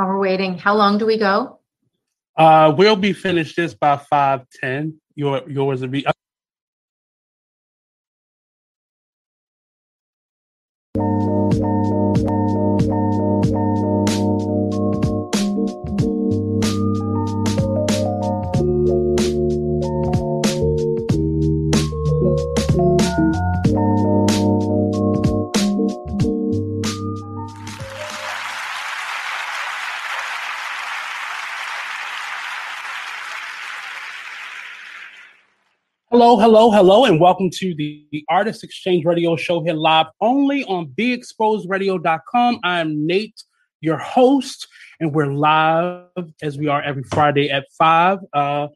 While we're waiting, how long do we go? Uh, we'll be finished this by five ten. Your yours will be. Hello, hello, hello, and welcome to the, the Artist Exchange Radio Show here live only on BeExposedRadio.com. I'm Nate, your host, and we're live as we are every Friday at five. Uh,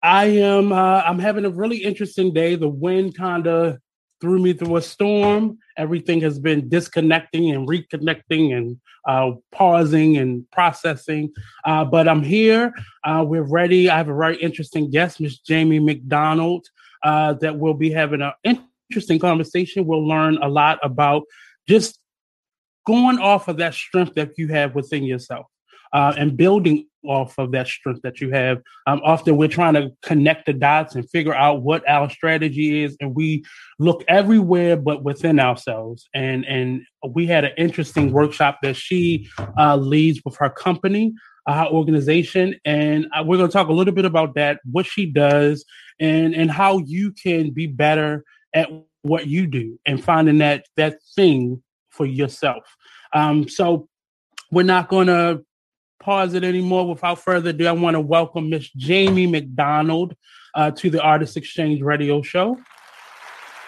I am uh, I'm having a really interesting day. The wind kind of threw me through a storm. Everything has been disconnecting and reconnecting and uh, pausing and processing. Uh, but I'm here. Uh, we're ready. I have a very interesting guest, Miss Jamie McDonald, uh, that will be having an interesting conversation. We'll learn a lot about just going off of that strength that you have within yourself uh, and building off of that strength that you have. Um, often we're trying to connect the dots and figure out what our strategy is, and we look everywhere but within ourselves. And and we had an interesting workshop that she uh, leads with her company, uh, organization, and uh, we're going to talk a little bit about that, what she does, and and how you can be better at what you do, and finding that that thing for yourself. Um, so we're not going to pause it anymore. Without further ado, I want to welcome Miss Jamie McDonald uh, to the Artist Exchange Radio Show.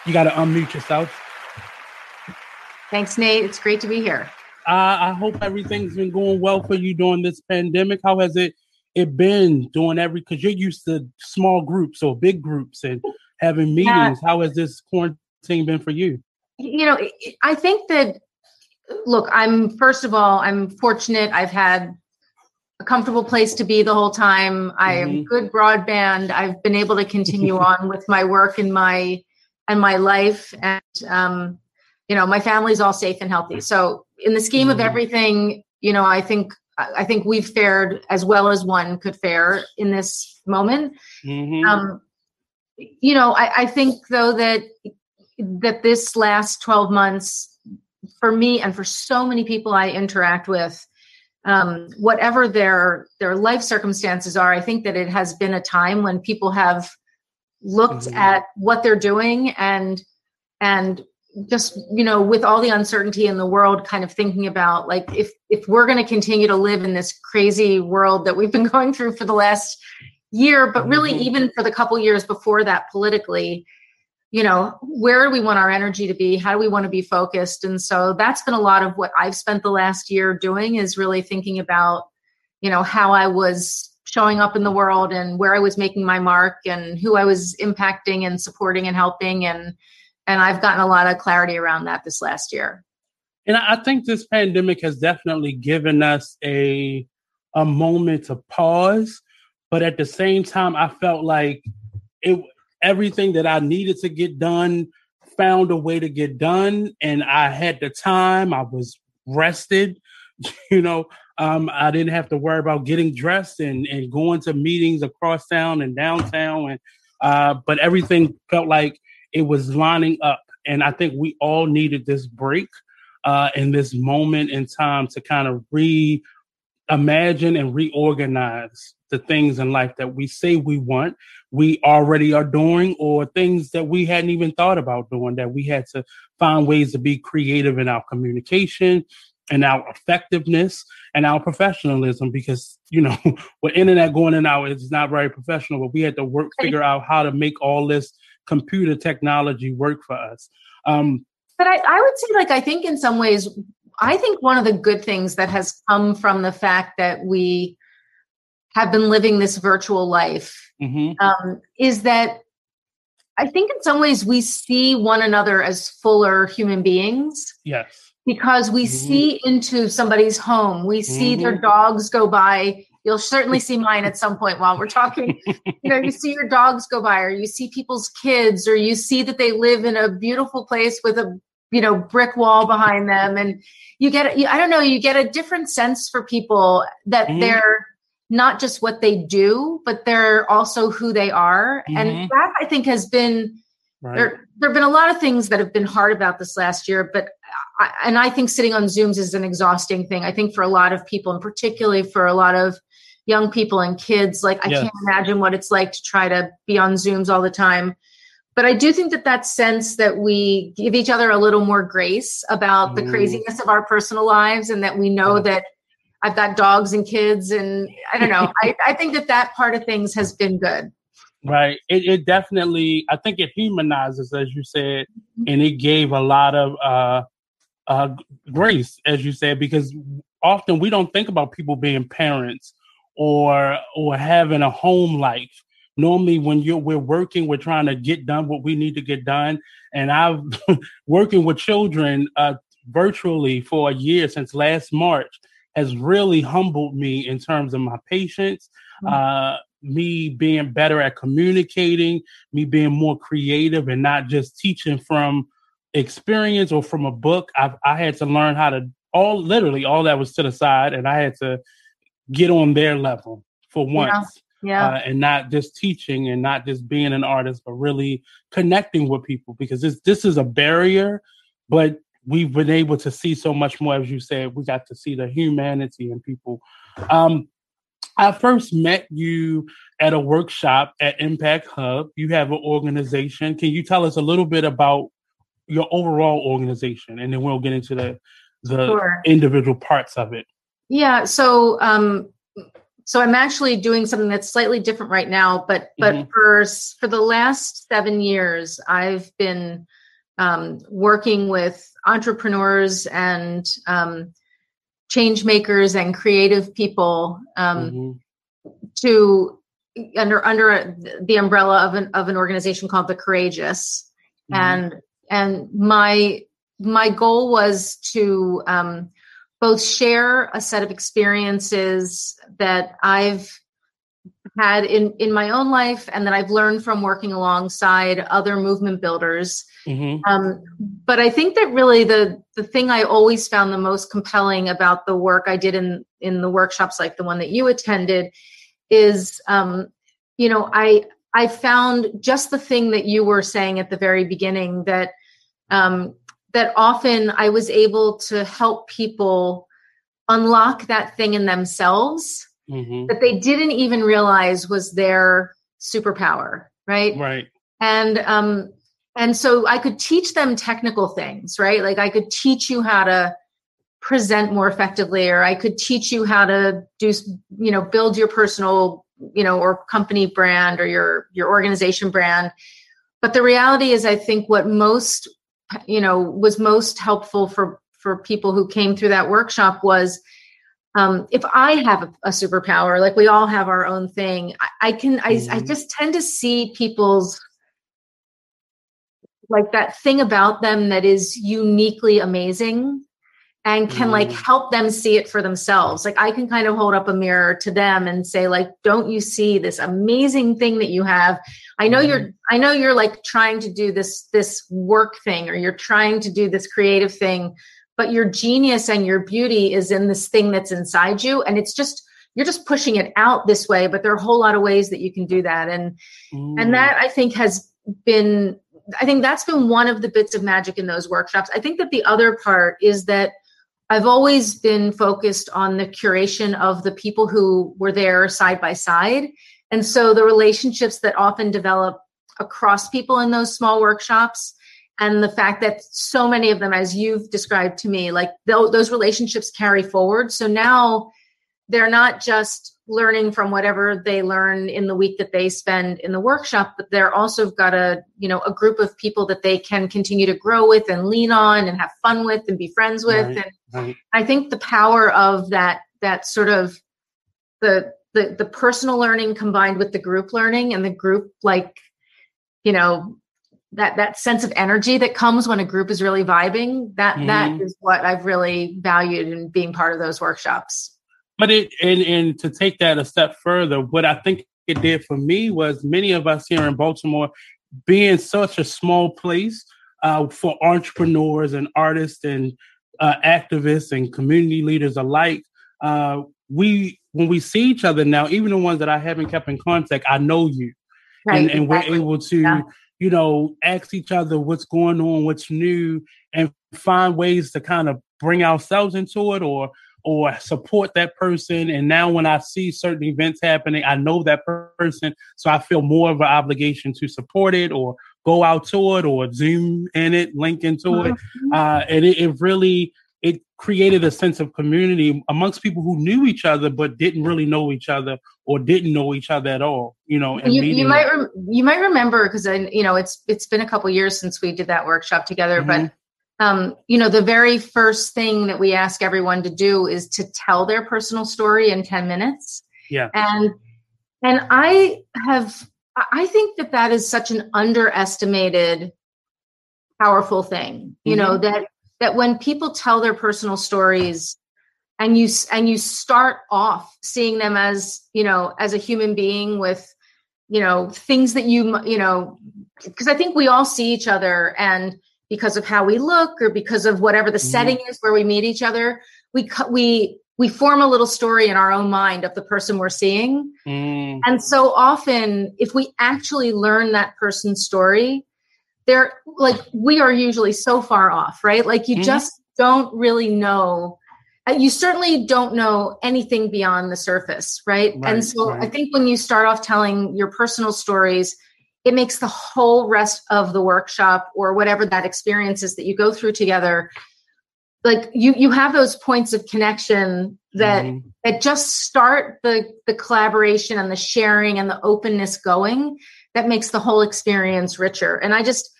You got to unmute yourself. Thanks, Nate. It's great to be here. Uh, I hope everything's been going well for you during this pandemic. How has it it been doing every? Because you're used to small groups or big groups and having meetings. How has this quarantine been for you? You know, I think that look, I'm first of all, I'm fortunate. I've had a comfortable place to be the whole time. I have mm-hmm. good broadband. I've been able to continue on with my work and my and my life, and um, you know, my family's all safe and healthy. So, in the scheme mm-hmm. of everything, you know, I think I think we've fared as well as one could fare in this moment. Mm-hmm. Um, you know, I, I think though that that this last twelve months for me and for so many people I interact with um, whatever their their life circumstances are i think that it has been a time when people have looked mm-hmm. at what they're doing and and just you know with all the uncertainty in the world kind of thinking about like if if we're going to continue to live in this crazy world that we've been going through for the last year but really mm-hmm. even for the couple years before that politically you know, where do we want our energy to be? How do we want to be focused? And so that's been a lot of what I've spent the last year doing is really thinking about, you know, how I was showing up in the world and where I was making my mark and who I was impacting and supporting and helping and and I've gotten a lot of clarity around that this last year. And I think this pandemic has definitely given us a a moment to pause, but at the same time I felt like it everything that I needed to get done, found a way to get done, and I had the time. I was rested, you know. Um, I didn't have to worry about getting dressed and, and going to meetings across town and downtown, and uh, but everything felt like it was lining up. And I think we all needed this break uh, in this moment in time to kind of reimagine and reorganize the things in life that we say we want, we already are doing, or things that we hadn't even thought about doing, that we had to find ways to be creative in our communication and our effectiveness and our professionalism because you know with internet going in now it's not very professional but we had to work figure out how to make all this computer technology work for us um, but I, I would say like i think in some ways i think one of the good things that has come from the fact that we have been living this virtual life mm-hmm. um, is that I think in some ways we see one another as fuller human beings. Yes. Because we mm-hmm. see into somebody's home, we see mm-hmm. their dogs go by. You'll certainly see mine at some point while we're talking. you know, you see your dogs go by, or you see people's kids, or you see that they live in a beautiful place with a you know brick wall behind them and you get i don't know you get a different sense for people that mm-hmm. they're not just what they do but they're also who they are mm-hmm. and that i think has been right. there there have been a lot of things that have been hard about this last year but I, and i think sitting on zooms is an exhausting thing i think for a lot of people and particularly for a lot of young people and kids like i can't imagine what it's like to try to be on zooms all the time but I do think that that sense that we give each other a little more grace about the craziness of our personal lives and that we know yeah. that I've got dogs and kids and I don't know. I, I think that that part of things has been good. Right. It, it definitely, I think it humanizes, as you said, mm-hmm. and it gave a lot of uh, uh, grace, as you said, because often we don't think about people being parents or or having a home life. Normally when you're we're working we're trying to get done what we need to get done. And i've working with children uh, virtually for a year since last march has really humbled me in terms of my patience mm-hmm. uh, me being better at communicating me being more creative and not just teaching from experience or from a book. I've, i had to learn how to all literally all that was to the side and i had to get on their level for once yeah yeah. uh, and not just teaching and not just being an artist but really connecting with people because this this is a barrier but we've been able to see so much more as you said we got to see the humanity in people. Um i first met you at a workshop at impact hub. You have an organization. Can you tell us a little bit about your overall organization? And then we'll get into the the sure. individual parts of it yeah so um so i'm actually doing something that's slightly different right now but but mm-hmm. for for the last seven years i've been um, working with entrepreneurs and um, change makers and creative people um, mm-hmm. to under under the umbrella of an of an organization called the courageous mm-hmm. and and my my goal was to um, both share a set of experiences that I've had in in my own life and that I've learned from working alongside other movement builders. Mm-hmm. Um, but I think that really the the thing I always found the most compelling about the work I did in in the workshops like the one that you attended is um, you know I I found just the thing that you were saying at the very beginning that um, that often I was able to help people unlock that thing in themselves mm-hmm. that they didn't even realize was their superpower, right? Right. And um and so I could teach them technical things, right? Like I could teach you how to present more effectively or I could teach you how to do you know build your personal, you know, or company brand or your your organization brand. But the reality is I think what most you know was most helpful for for people who came through that workshop was um, if I have a, a, superpower, like we all have our own thing, I, I can, I, mm-hmm. I just tend to see people's like that thing about them that is uniquely amazing and can mm. like help them see it for themselves like i can kind of hold up a mirror to them and say like don't you see this amazing thing that you have i know mm. you're mm-hmm. i know you're like trying to do this this work thing or you're trying to do this creative thing but your genius and your beauty is in this thing that's inside you and it's just you're just pushing it out this way but there are a whole lot of ways that you can do that and mm. and that i think has been i think that's been one of the bits of magic in those workshops i think that the other part is that I've always been focused on the curation of the people who were there side by side. And so the relationships that often develop across people in those small workshops and the fact that so many of them as you've described to me like those relationships carry forward so now they're not just learning from whatever they learn in the week that they spend in the workshop but they're also got a you know a group of people that they can continue to grow with and lean on and have fun with and be friends with right, and right. i think the power of that that sort of the the the personal learning combined with the group learning and the group like you know that that sense of energy that comes when a group is really vibing that, mm-hmm. that is what i've really valued in being part of those workshops but it and, and to take that a step further, what I think it did for me was many of us here in Baltimore being such a small place, uh, for entrepreneurs and artists and uh, activists and community leaders alike. Uh, we when we see each other now, even the ones that I haven't kept in contact, I know you, right, and, and exactly. we're able to. Yeah. You know, ask each other what's going on, what's new, and find ways to kind of bring ourselves into it or or support that person. And now when I see certain events happening, I know that person. So I feel more of an obligation to support it or go out to it or zoom in it, link into it. Mm-hmm. Uh, and it, it really, it created a sense of community amongst people who knew each other but didn't really know each other or didn't know each other at all you know you, you might rem- you might remember because you know it's it's been a couple years since we did that workshop together mm-hmm. but um, you know, the very first thing that we ask everyone to do is to tell their personal story in 10 minutes. Yeah. And, and I have, I think that that is such an underestimated, powerful thing, you mm-hmm. know, that, that when people tell their personal stories and you, and you start off seeing them as, you know, as a human being with, you know, things that you, you know, because I think we all see each other and, because of how we look or because of whatever the mm-hmm. setting is where we meet each other we we we form a little story in our own mind of the person we're seeing mm. and so often if we actually learn that person's story they're like we are usually so far off right like you mm. just don't really know uh, you certainly don't know anything beyond the surface right, right and so right. i think when you start off telling your personal stories it makes the whole rest of the workshop or whatever that experience is that you go through together like you you have those points of connection that mm-hmm. that just start the the collaboration and the sharing and the openness going that makes the whole experience richer and i just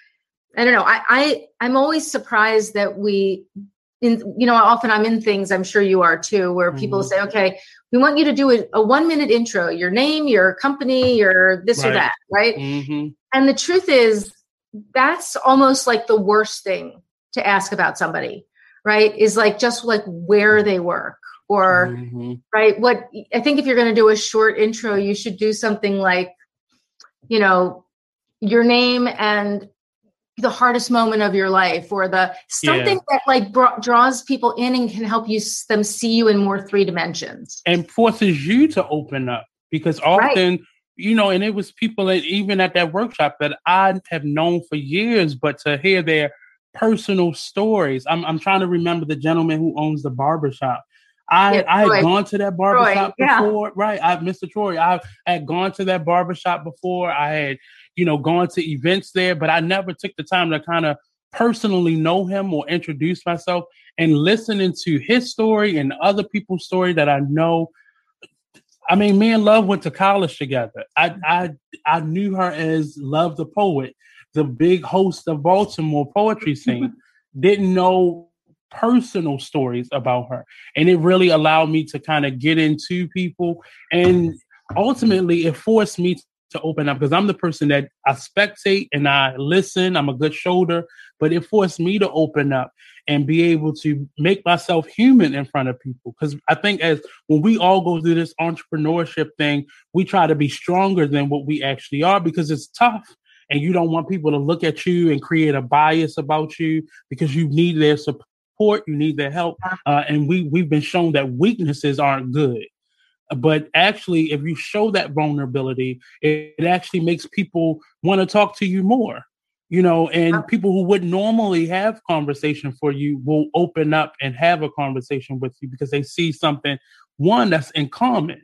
i don't know i, I i'm always surprised that we in you know often i'm in things i'm sure you are too where people mm-hmm. say okay we want you to do a, a, one minute intro your name your company your this right. or that right mm-hmm. and the truth is that's almost like the worst thing to ask about somebody right is like just like where they work or mm-hmm. right what i think if you're going to do a short intro you should do something like you know your name and the hardest moment of your life or the something yeah. that like draws people in and can help you them see you in more three dimensions and forces you to open up because often right. you know and it was people that even at that workshop that i have known for years but to hear their personal stories i'm, I'm trying to remember the gentleman who owns the barbershop I, yeah, I had gone to that barbershop Troy, before, yeah. right? I, Mr. Troy, I had gone to that barbershop before. I had you know, going to events there, but I never took the time to kind of personally know him or introduce myself and listening to his story and other people's story that I know. I mean, me and Love went to college together. I I I knew her as Love the Poet, the big host of Baltimore poetry scene. Didn't know personal stories about her. And it really allowed me to kind of get into people and ultimately it forced me to open up because I'm the person that I spectate and I listen. I'm a good shoulder, but it forced me to open up and be able to make myself human in front of people. Because I think as when we all go through this entrepreneurship thing, we try to be stronger than what we actually are because it's tough. And you don't want people to look at you and create a bias about you because you need their support, you need their help. Uh, and we we've been shown that weaknesses aren't good but actually if you show that vulnerability it, it actually makes people want to talk to you more you know and people who would normally have conversation for you will open up and have a conversation with you because they see something one that's in common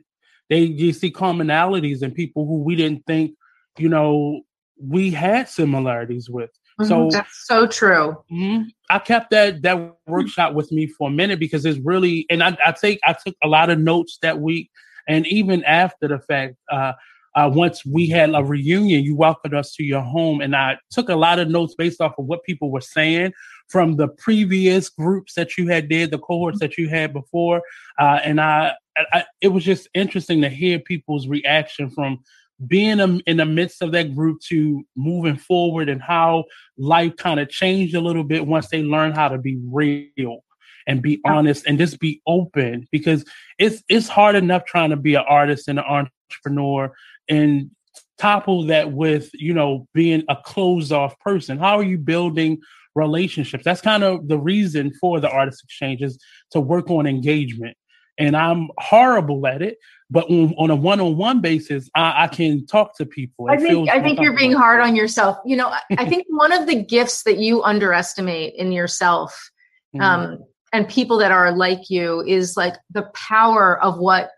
they you see commonalities in people who we didn't think you know we had similarities with. So that's so true. Mm-hmm, I kept that that workshop with me for a minute because it's really, and I, I take I took a lot of notes that week, and even after the fact, uh, uh, once we had a reunion, you welcomed us to your home, and I took a lot of notes based off of what people were saying from the previous groups that you had did, the cohorts that you had before, uh, and I, I, it was just interesting to hear people's reaction from being in the midst of that group to moving forward and how life kind of changed a little bit once they learn how to be real and be honest and just be open because it's it's hard enough trying to be an artist and an entrepreneur and topple that with you know being a closed off person. How are you building relationships? That's kind of the reason for the artist exchanges to work on engagement. And i'm horrible at it but on, on a one-on-one basis I, I, can talk to people i think i think you're being hard on yourself you know i think one of the gifts that you underestimate in yourself mm-hmm. um, and people that are like you is like the power of what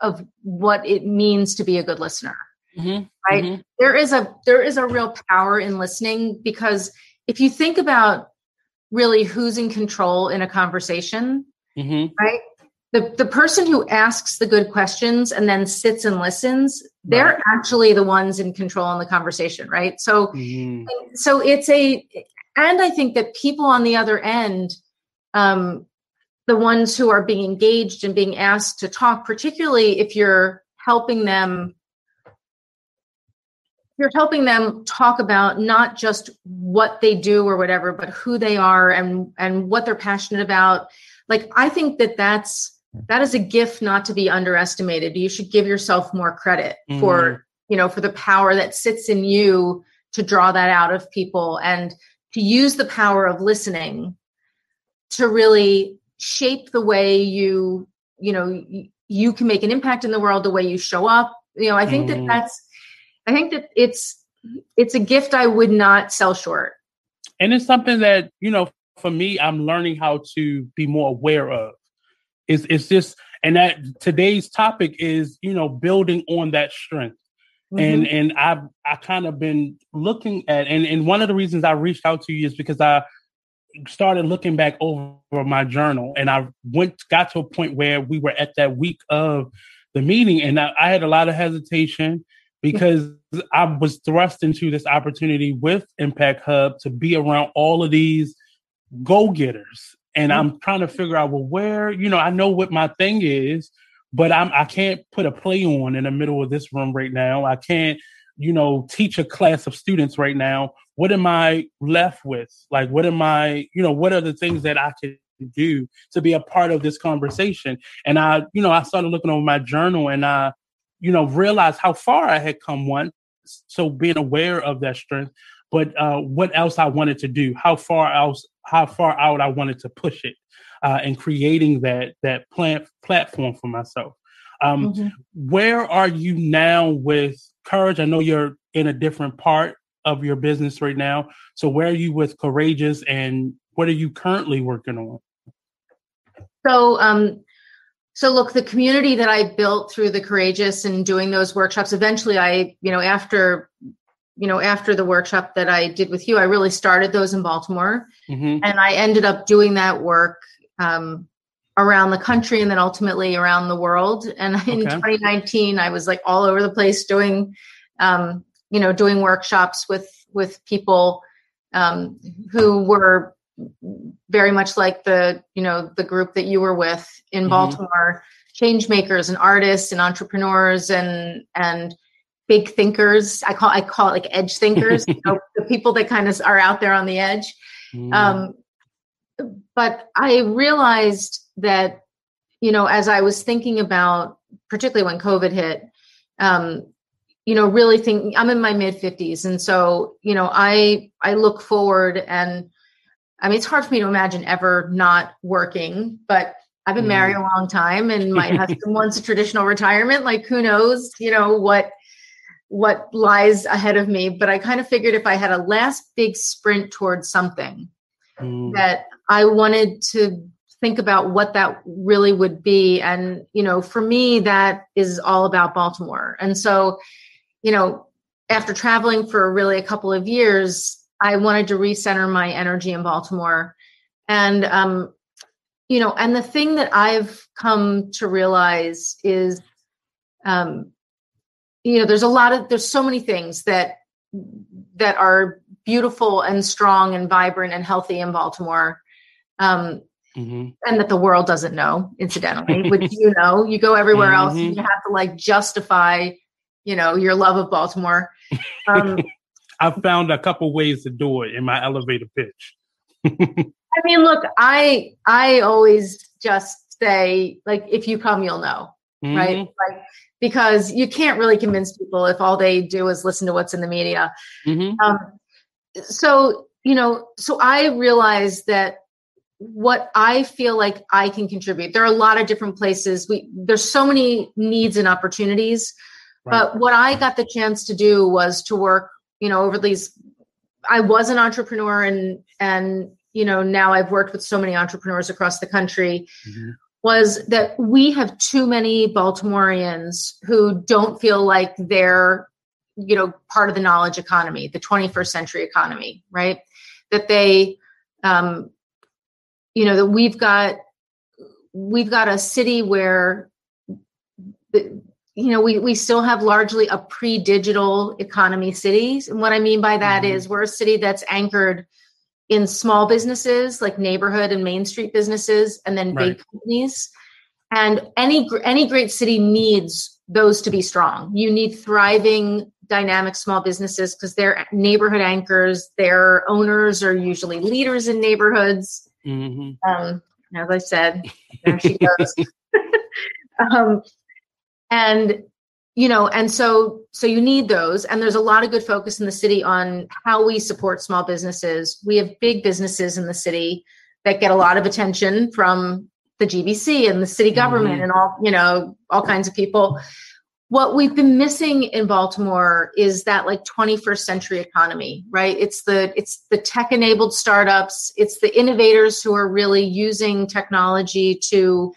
of what it means to be a good listener mm-hmm. right mm-hmm. There is a there is a real power in listening because if you think about really who's in control in a conversation mm-hmm. right the the person who asks the good questions and then sits and listens they're right. actually the ones in control in the conversation right so mm-hmm. so it's a and i think that people on the other end um the ones who are being engaged and being asked to talk particularly if you're helping them you're helping them talk about not just what they do or whatever but who they are and and what they're passionate about like i think that that's that is a gift not to be underestimated you should give yourself more credit mm-hmm. for you know for the power that sits in you to draw that out of people and to use the power of listening to really shape the way you you know you, you can make an impact in the world the way you show up you know i think mm. that that's I think that it's it's a gift I would not sell short. And it's something that, you know, for me, I'm learning how to be more aware of. It's it's just and that today's topic is, you know, building on that strength. Mm-hmm. And and I've I kind of been looking at and, and one of the reasons I reached out to you is because I started looking back over my journal and I went got to a point where we were at that week of the meeting and I, I had a lot of hesitation because I was thrust into this opportunity with Impact Hub to be around all of these go getters. And mm-hmm. I'm trying to figure out, well, where, you know, I know what my thing is, but I'm I can't put a play on in the middle of this room right now. I can't, you know, teach a class of students right now. What am I left with? Like, what am I, you know, what are the things that I can do to be a part of this conversation? And I, you know, I started looking over my journal and I you know, realized how far I had come once. So being aware of that strength, but uh, what else I wanted to do, how far else, how far out I wanted to push it, uh, and creating that that plant platform for myself. Um, mm-hmm. Where are you now with courage? I know you're in a different part of your business right now. So where are you with courageous, and what are you currently working on? So um, so look, the community that I built through the courageous and doing those workshops, eventually I, you know, after you know, after the workshop that I did with you, I really started those in Baltimore. Mm-hmm. And I ended up doing that work um, around the country and then ultimately around the world. And okay. in 2019, I was like all over the place doing, um, you know, doing workshops with with people um, who were very much like the you know the group that you were with in mm-hmm. baltimore change makers and artists and entrepreneurs and and big thinkers i call i call it like edge thinkers you know, the people that kind of are out there on the edge mm. um, but i realized that you know as i was thinking about particularly when covid hit um, you know really think i'm in my mid 50s and so you know i i look forward and I mean, it's hard for me to imagine ever not working, but I've been married mm. a long time and my husband wants a traditional retirement. Like who knows, you know, what what lies ahead of me. But I kind of figured if I had a last big sprint towards something mm. that I wanted to think about what that really would be. And, you know, for me, that is all about Baltimore. And so, you know, after traveling for really a couple of years, I wanted to recenter my energy in Baltimore. And, um, you know, and the thing that I've come to realize is, um, you know, there's a lot of, there's so many things that, that are beautiful and strong and vibrant and healthy in Baltimore. Um, mm-hmm. and that the world doesn't know, incidentally, which you know, you go everywhere mm-hmm. else, you have to like justify, you know, your love of Baltimore. Um, I've found a couple ways to do it in my elevator pitch. I mean, look, I I always just say like if you come, you'll know. mm-hmm. right? Like, because you can't really convince people if all they do is listen to what's in the media. Mm-hmm. Um, so, you know, so I realized that what I feel like I can contribute. There are a lot of different places. We there's so many needs and opportunities. Right. But what I got the chance to do was to work, you know, over these I was an entrepreneur and and you know, now I've worked with so many entrepreneurs across the country. Mm-hmm. Was that we have too many Baltimoreans who don't feel like they're, you know, part of the knowledge economy, the 21st century economy, right? That they um, you know that we've got we've got a city where the, you know we we still have largely a pre-digital economy cities and what i mean by that mm-hmm. is we're a city that's anchored in small businesses like neighborhood and main street businesses and then right. big companies and any any great city needs those to be strong you need thriving dynamic small businesses because they're neighborhood anchors their owners are usually leaders in neighborhoods Mm-hmm. Um, as I said, there she goes. um, and you know, and so so you need those, and there's a lot of good focus in the city on how we support small businesses. We have big businesses in the city that get a lot of attention from the GBC and the city government mm-hmm. and all you know all kinds of people what we've been missing in baltimore is that like 21st century economy right it's the it's the tech enabled startups it's the innovators who are really using technology to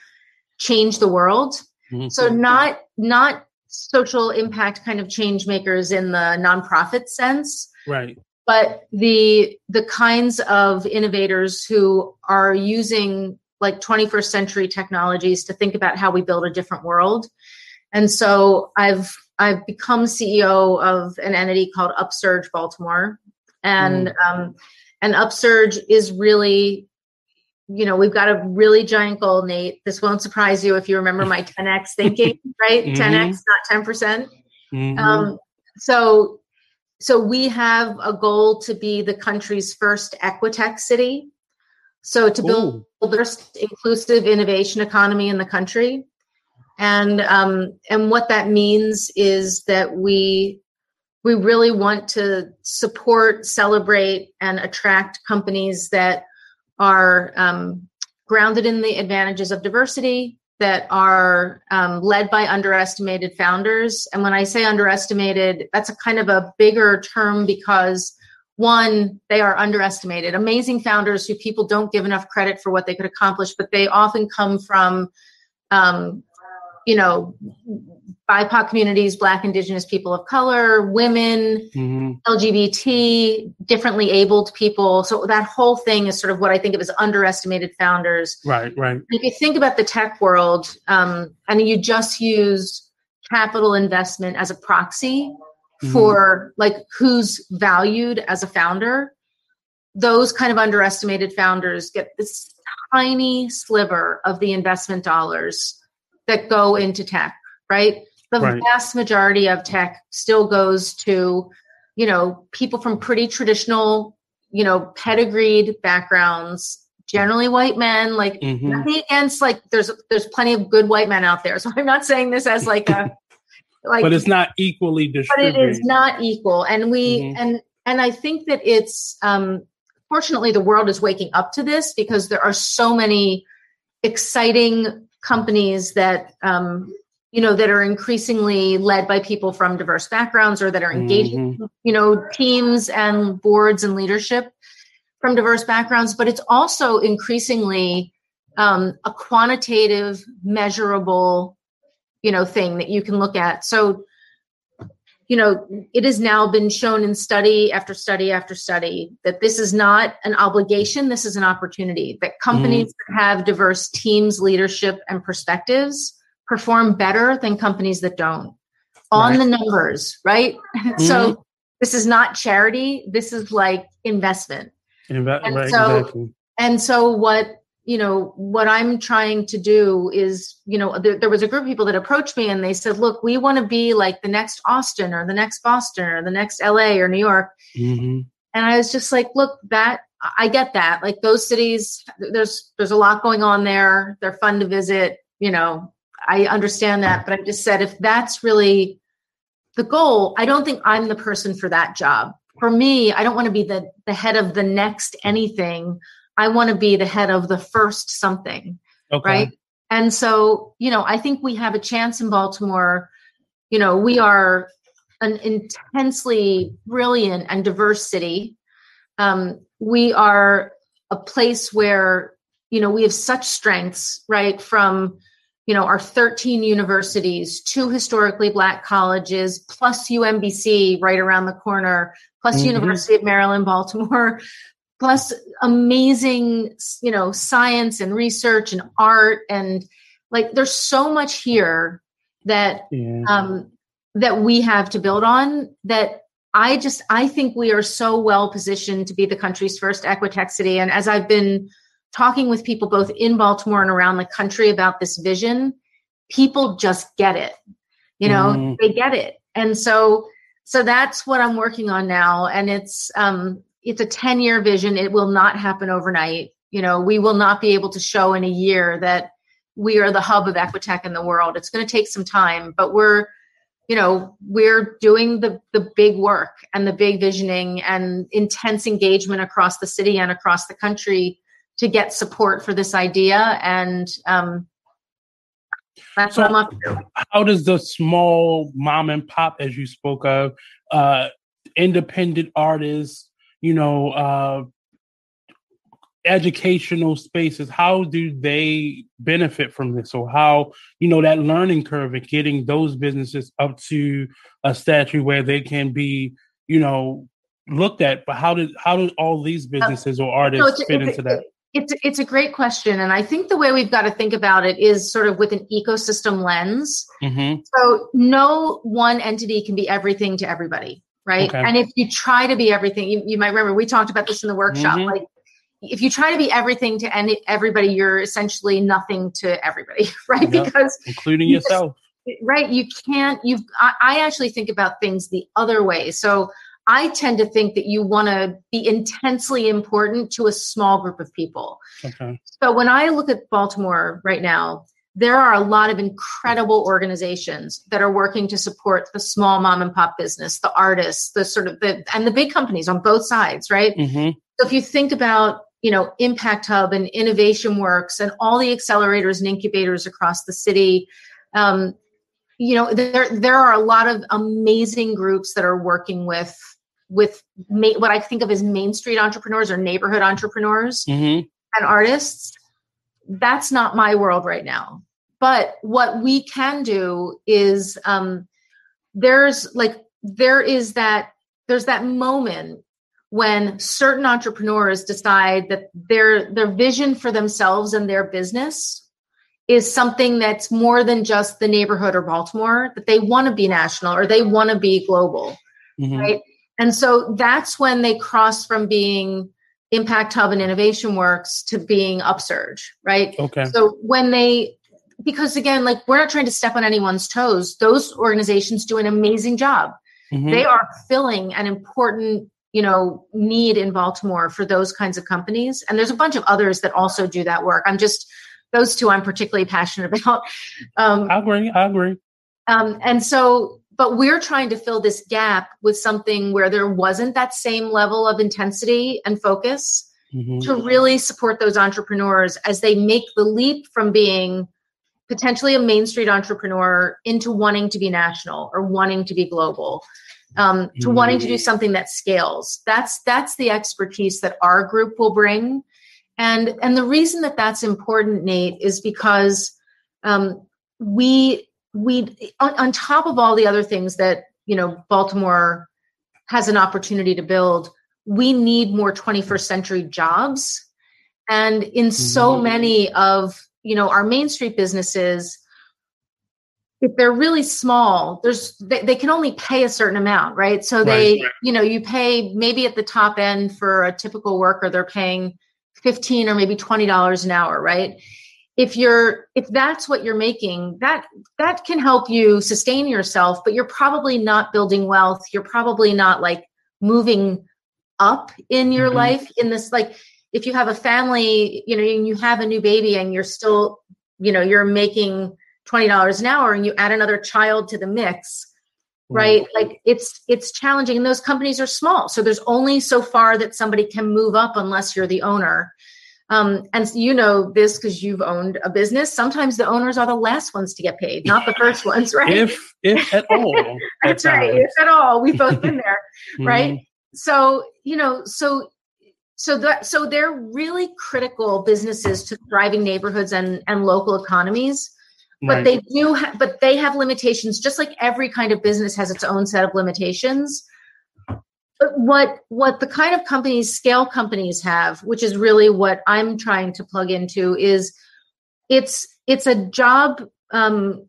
change the world mm-hmm. so not not social impact kind of change makers in the nonprofit sense. Right. But the the kinds of innovators who are using like 21st century technologies to think about how we build a different world. And so I've I've become CEO of an entity called Upsurge Baltimore, and mm. um, and Upsurge is really, you know, we've got a really giant goal, Nate. This won't surprise you if you remember my 10x thinking, right? Mm-hmm. 10x, not 10 percent. Mm-hmm. Um, so so we have a goal to be the country's first equitech city. So to build Ooh. the first inclusive innovation economy in the country and um, and what that means is that we we really want to support, celebrate, and attract companies that are um, grounded in the advantages of diversity, that are um, led by underestimated founders. And when I say underestimated, that's a kind of a bigger term because one, they are underestimated. Amazing founders who people don't give enough credit for what they could accomplish, but they often come from um, you know bipoc communities black indigenous people of color women mm-hmm. lgbt differently abled people so that whole thing is sort of what i think of as underestimated founders right right if you think about the tech world um, and you just use capital investment as a proxy mm-hmm. for like who's valued as a founder those kind of underestimated founders get this tiny sliver of the investment dollars that go into tech, right? The right. vast majority of tech still goes to, you know, people from pretty traditional, you know, pedigreed backgrounds, generally white men. Like mm-hmm. nothing against like there's there's plenty of good white men out there. So I'm not saying this as like a like but it's not equally distributed. But it is not equal. And we mm-hmm. and and I think that it's um fortunately the world is waking up to this because there are so many exciting companies that um, you know that are increasingly led by people from diverse backgrounds or that are engaging mm-hmm. you know teams and boards and leadership from diverse backgrounds but it's also increasingly um, a quantitative measurable you know thing that you can look at so you know it has now been shown in study after study after study that this is not an obligation this is an opportunity that companies mm. that have diverse teams leadership and perspectives perform better than companies that don't on right. the numbers right mm. so this is not charity this is like investment Inve- and right, so exactly. and so what you know what i'm trying to do is you know there, there, was a group of people that approached me and they said look we want to be like the next austin or the next boston or the next la or new york mm-hmm. and i was just like look that i get that like those cities there's there's a lot going on there they're fun to visit you know I understand that, but I just said if that's really the goal, I don't think I'm the person for that job. For me, I don't want to be the the head of the next anything. I want to be the head of the first something. Okay. Right. And so, you know, I think we have a chance in Baltimore. You know, we are an intensely brilliant and diverse city. Um, we are a place where, you know, we have such strengths, right? From you know, our 13 universities, two historically black colleges, plus UMBC right around the corner, plus mm-hmm. University of Maryland, Baltimore, plus amazing, you know, science and research and art. And like, there's so much here that, yeah. um, that we have to build on that I just, I think we are so well positioned to be the country's first equitech city. And as I've been talking with people both in Baltimore and around the country about this vision, people just get it. You know, mm. they get it. And so so that's what I'm working on now and it's um it's a 10 year vision. It will not happen overnight. You know, we will not be able to show in a year that we are the hub of equitech in the world. It's going to take some time, but we're you know we're doing the the big work and the big visioning and intense engagement across the city and across the country to get support for this idea and um, that's so what I'm up to. How does the small mom and pop, as you spoke of, uh, independent artists, you know, uh, educational spaces, how do they benefit from this? Or how, you know, that learning curve and getting those businesses up to a statue where they can be, you know, looked at, but how did how do all these businesses or artists so fit into that? It's it's a great question, and I think the way we've got to think about it is sort of with an ecosystem lens. Mm-hmm. So no one entity can be everything to everybody, right? Okay. And if you try to be everything, you, you, might remember we talked about this in the workshop. Mm-hmm. Like if you try to be everything to any, everybody, you're essentially nothing to everybody, right? Yep. Because including yourself, right? You can't. You've. I, I actually think about things the other way. So I tend to think that you want to be intensely important to a small group of people. Okay. So when I look at Baltimore right now, there are a lot of incredible organizations that are working to support the small mom and pop business, the artists, the sort of the and the big companies on both sides, right? Mm-hmm. So if you think about you know Impact Hub and Innovation Works and all the accelerators and incubators across the city, um, you know there there are a lot of amazing groups that are working with with ma- what I think of as main street entrepreneurs or neighborhood entrepreneurs mm-hmm. and artists. That's not my world right now. But what we can do is um, there's like there is that there's that moment when certain entrepreneurs decide that their their vision for themselves and their business is something that's more than just the neighborhood or Baltimore, that they want to be national or they want to be global. Mm-hmm. Right. And so that's when they cross from being Impact Hub and Innovation Works to being Upsurge, right? Okay. So when they, because again, like we're not trying to step on anyone's toes, those organizations do an amazing job. Mm-hmm. They are filling an important you know need in baltimore for those kinds of companies and there's a bunch of others that also do that work i'm just those two i'm particularly passionate about um, i agree i agree um, and so but we're trying to fill this gap with something where there wasn't that same level of intensity and focus mm-hmm. to really support those entrepreneurs as they make the leap from being potentially a main street entrepreneur into wanting to be national or wanting to be global um, to mm-hmm. wanting to do something that scales that's that's the expertise that our group will bring and and the reason that that's important nate is because um, we we on, on top of all the other things that you know baltimore has an opportunity to build we need more 21st century jobs and in so mm-hmm. many of you know our main street businesses if they're really small there's they, they can only pay a certain amount right so they right. you know you pay maybe at the top end for a typical worker they're paying 15 or maybe 20 dollars an hour right if you're if that's what you're making that that can help you sustain yourself but you're probably not building wealth. You're probably not like moving up in your mm-hmm. life in this like if you have a family you know and you have a new baby and you're still you know you're making $20 an hour and you add another child to the mix right? Like it's it's challenging and those companies are small. So there's only so far that somebody can move up unless you're the owner um, and you know this because you've owned a business sometimes the owners are the last ones to get paid not the first ones right if if at all that's right if at all we've both been there right mm-hmm. so you know so so that so they're really critical businesses to thriving neighborhoods and and local economies but right. they do ha- but they have limitations just like every kind of business has its own set of limitations what what the kind of companies scale companies have which is really what i'm trying to plug into is it's it's a job um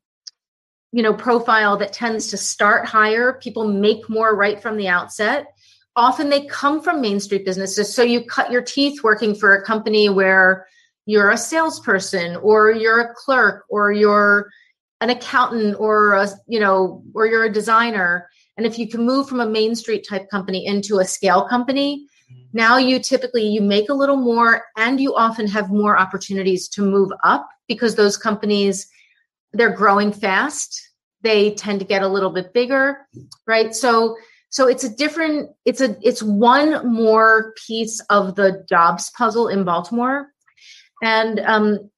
you know profile that tends to start higher. People make more right from the outset. Often they come from main street businesses. So you cut your teeth working for a company where you're a salesperson or you're a clerk or you're an accountant or a you know or you're a designer and if you can move from a main street type company into a scale company now you typically you make a little more and you often have more opportunities to move up because those companies they're growing fast. They tend to get a little bit bigger right? So so it's a different it's a it's one more piece of the jobs puzzle in baltimore. And um,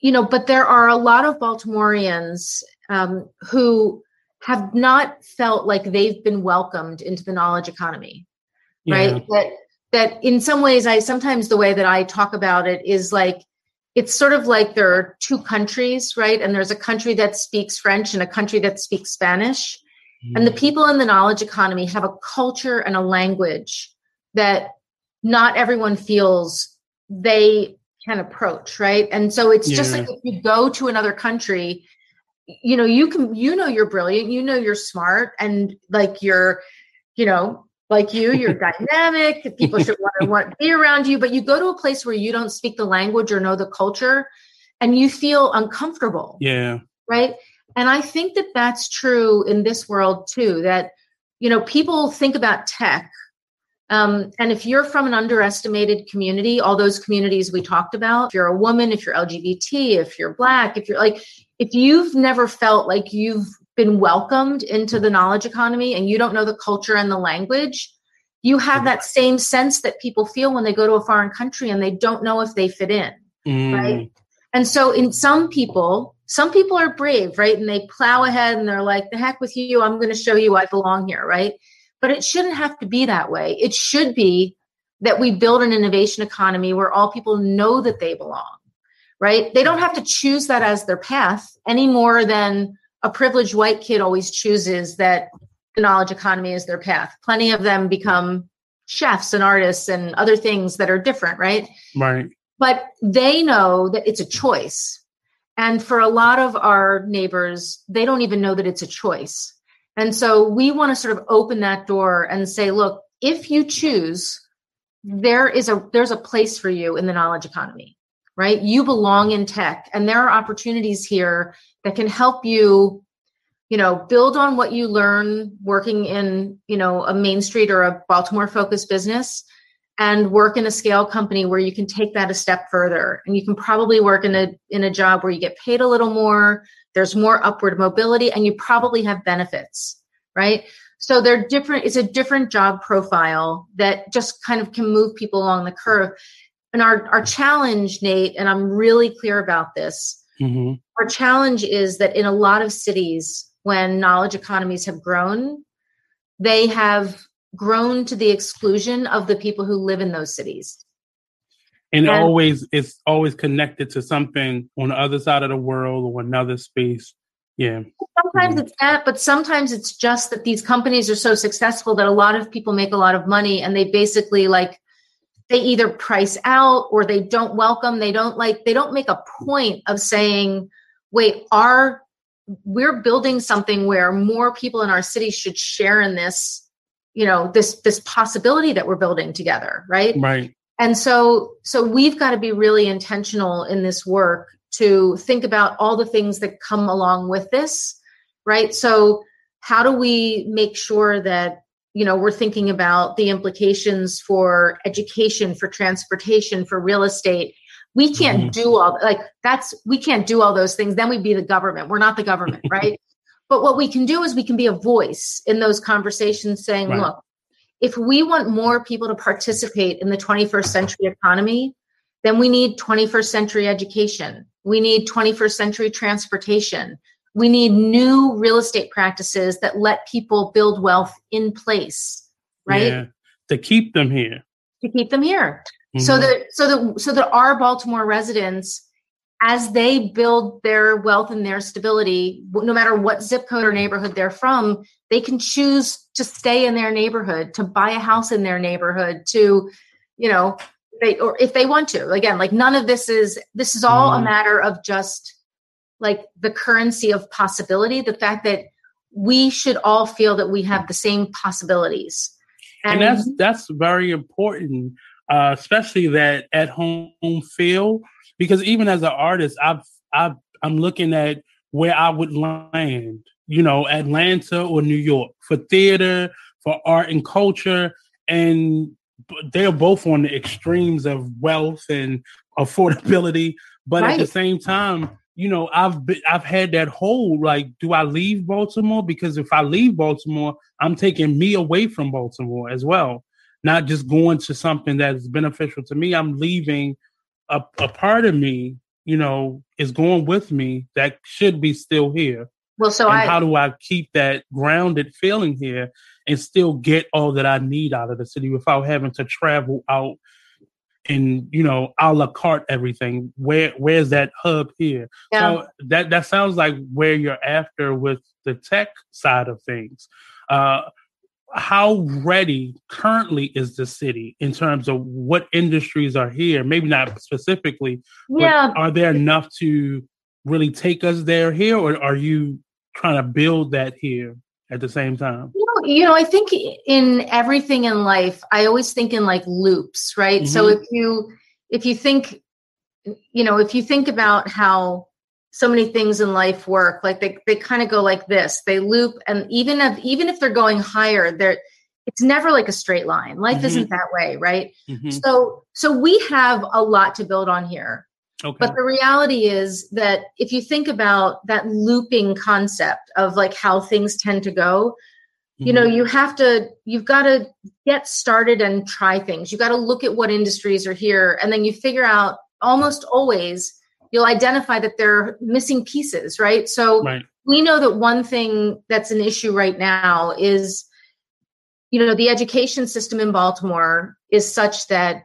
you know, but there are a lot of Baltimoreans um, who have not felt like they've been welcomed into the knowledge economy, yeah. right? That that in some ways, I sometimes the way that I talk about it is like it's sort of like there are two countries, right? And there's a country that speaks French and a country that speaks Spanish. Mm. And the mm. people in the knowledge economy have a culture and a language that not everyone feels they can approach, right? And so it's yeah. just like if you go to another country, you know, you can, you know, you're brilliant, you know, you're smart, and like you're, you know, like you, you're dynamic. People should want to want to be around you, but you go to a place where you don't speak the language or know the culture, and you feel uncomfortable. Yeah. Right. And I think that that's true in this world too. That you know, people think about tech um, and if you're from an underestimated community, all those communities we talked about, if you're a woman, if you're LGBT, if you're black, if you're like, if you've never felt like you've been welcomed into the knowledge economy and you don't know the culture and the language, you have that same sense that people feel when they go to a foreign country and they don't know if they fit in. Mm. Right. And so, in some people, some people are brave, right? And they plow ahead and they're like, the heck with you, I'm going to show you I belong here, right? But it shouldn't have to be that way. It should be that we build an innovation economy where all people know that they belong, right? They don't have to choose that as their path any more than a privileged white kid always chooses that the knowledge economy is their path. Plenty of them become chefs and artists and other things that are different, right? Right. But they know that it's a choice. And for a lot of our neighbors, they don't even know that it's a choice. And so we want to sort of open that door and say, look, if you choose, there is a there's a place for you in the knowledge economy, right? You belong in tech and there are opportunities here that can help you you know build on what you learn working in you know a main street or a baltimore focused business and work in a scale company where you can take that a step further. And you can probably work in a in a job where you get paid a little more there's more upward mobility and you probably have benefits right? So they're different it's a different job profile that just kind of can move people along the curve. And our our challenge nate and i'm really clear about this mm-hmm. our challenge is that in a lot of cities when knowledge economies have grown they have grown to the exclusion of the people who live in those cities. And, and always it's always connected to something on the other side of the world or another space. Yeah. Sometimes mm-hmm. it's that but sometimes it's just that these companies are so successful that a lot of people make a lot of money and they basically like they either price out or they don't welcome. They don't like they don't make a point of saying wait our we're building something where more people in our city should share in this you know this this possibility that we're building together right right and so so we've got to be really intentional in this work to think about all the things that come along with this right so how do we make sure that you know we're thinking about the implications for education for transportation for real estate We can't mm-hmm. do all like that's we can't do all those things. Then we'd be the government. We're not the government, right? But what we can do is we can be a voice in those conversations saying, right. look, if we want more people to participate in the 21st century economy, then we need 21st century education. We need 21st century transportation. We need new real estate practices that let people build wealth in place, right? Yeah, to keep them here. To keep them here. Mm-hmm. So that so that so that our Baltimore residents as they build their wealth and their stability, no matter what zip code or neighborhood they're from, they can choose to stay in their neighborhood, to buy a house in their neighborhood, to, you know, they or if they want to. Again, like none of this is this is all mm. a mm-hmm. matter of just like the currency of possibility, the fact that we should all feel that we have the same possibilities. And, and that's that's very important, uh, especially that at home feel because even as an artist, I've I've I'm looking at where I would land, you know, Atlanta or New York for theater, for art and culture, and they're both on the extremes of wealth and affordability. But right. at the same time, you know, I've been, I've had that whole like, do I leave Baltimore? Because if I leave Baltimore, I'm taking me away from Baltimore as well. Not just going to something that's beneficial to me. I'm leaving a, a part of me, you know, is going with me that should be still here. Well, so I, how do I keep that grounded feeling here and still get all that I need out of the city without having to travel out and you know a la carte everything? Where where's that hub here? Yeah. So that that sounds like where you're after with the tech side of things. Uh, how ready currently is the city in terms of what industries are here? Maybe not specifically, yeah. are there enough to really take us there here, or are you trying to build that here at the same time? You know, you know I think in everything in life, I always think in like loops, right? Mm-hmm. So if you if you think, you know, if you think about how so many things in life work like they, they kind of go like this they loop and even if even if they're going higher they're it's never like a straight line life mm-hmm. isn't that way right mm-hmm. so so we have a lot to build on here okay. but the reality is that if you think about that looping concept of like how things tend to go you know mm-hmm. you have to you've got to get started and try things you got to look at what industries are here and then you figure out almost always you'll identify that there are missing pieces, right? So right. we know that one thing that's an issue right now is, you know, the education system in Baltimore is such that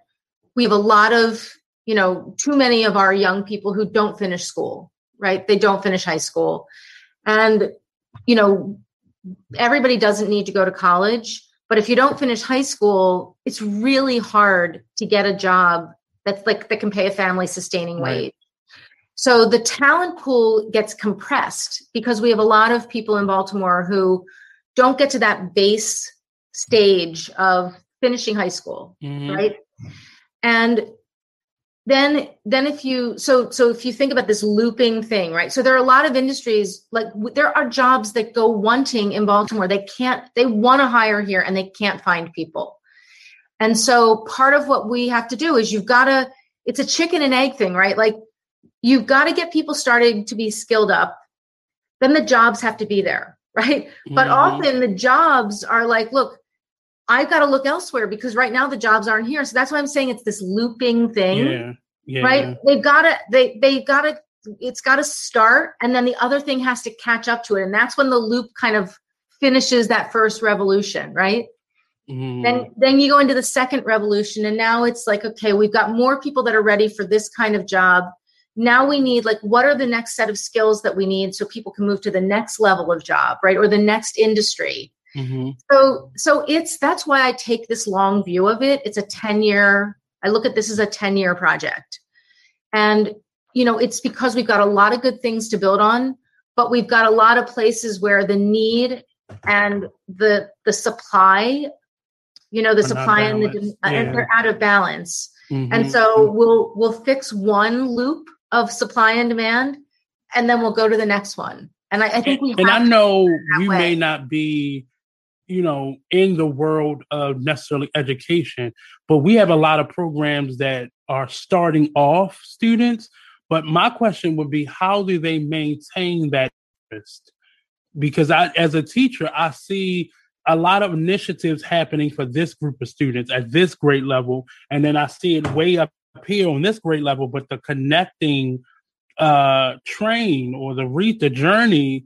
we have a lot of, you know, too many of our young people who don't finish school, right? They don't finish high school. And, you know, everybody doesn't need to go to college. But if you don't finish high school, it's really hard to get a job that's like that can pay a family sustaining right. wage. So the talent pool gets compressed because we have a lot of people in Baltimore who don't get to that base stage of finishing high school, mm-hmm. right? And then then if you so so if you think about this looping thing right so there are a lot of industries like there are jobs that go wanting in baltimore they can't they want to hire here and they can't find people and so part of what we have to do is you've got to it's a chicken and egg thing right like you've got to get people started to be skilled up then the jobs have to be there right mm-hmm. but often the jobs are like look i've got to look elsewhere because right now the jobs aren't here so that's why i'm saying it's this looping thing yeah. Yeah. right they've got to they they've got to it's got to start and then the other thing has to catch up to it and that's when the loop kind of finishes that first revolution right mm. then then you go into the second revolution and now it's like okay we've got more people that are ready for this kind of job now we need like what are the next set of skills that we need so people can move to the next level of job right or the next industry mm-hmm. so so it's that's why i take this long view of it it's a 10 year i look at this as a 10 year project and you know it's because we've got a lot of good things to build on but we've got a lot of places where the need and the the supply you know the supply and the yeah. and they're out of balance mm-hmm. and so we'll we'll fix one loop of supply and demand, and then we'll go to the next one. And I, I think we and I know you way. may not be, you know, in the world of necessarily education, but we have a lot of programs that are starting off students. But my question would be, how do they maintain that interest? Because I, as a teacher, I see a lot of initiatives happening for this group of students at this grade level, and then I see it way up here on this great level. But the connecting uh train or the read the journey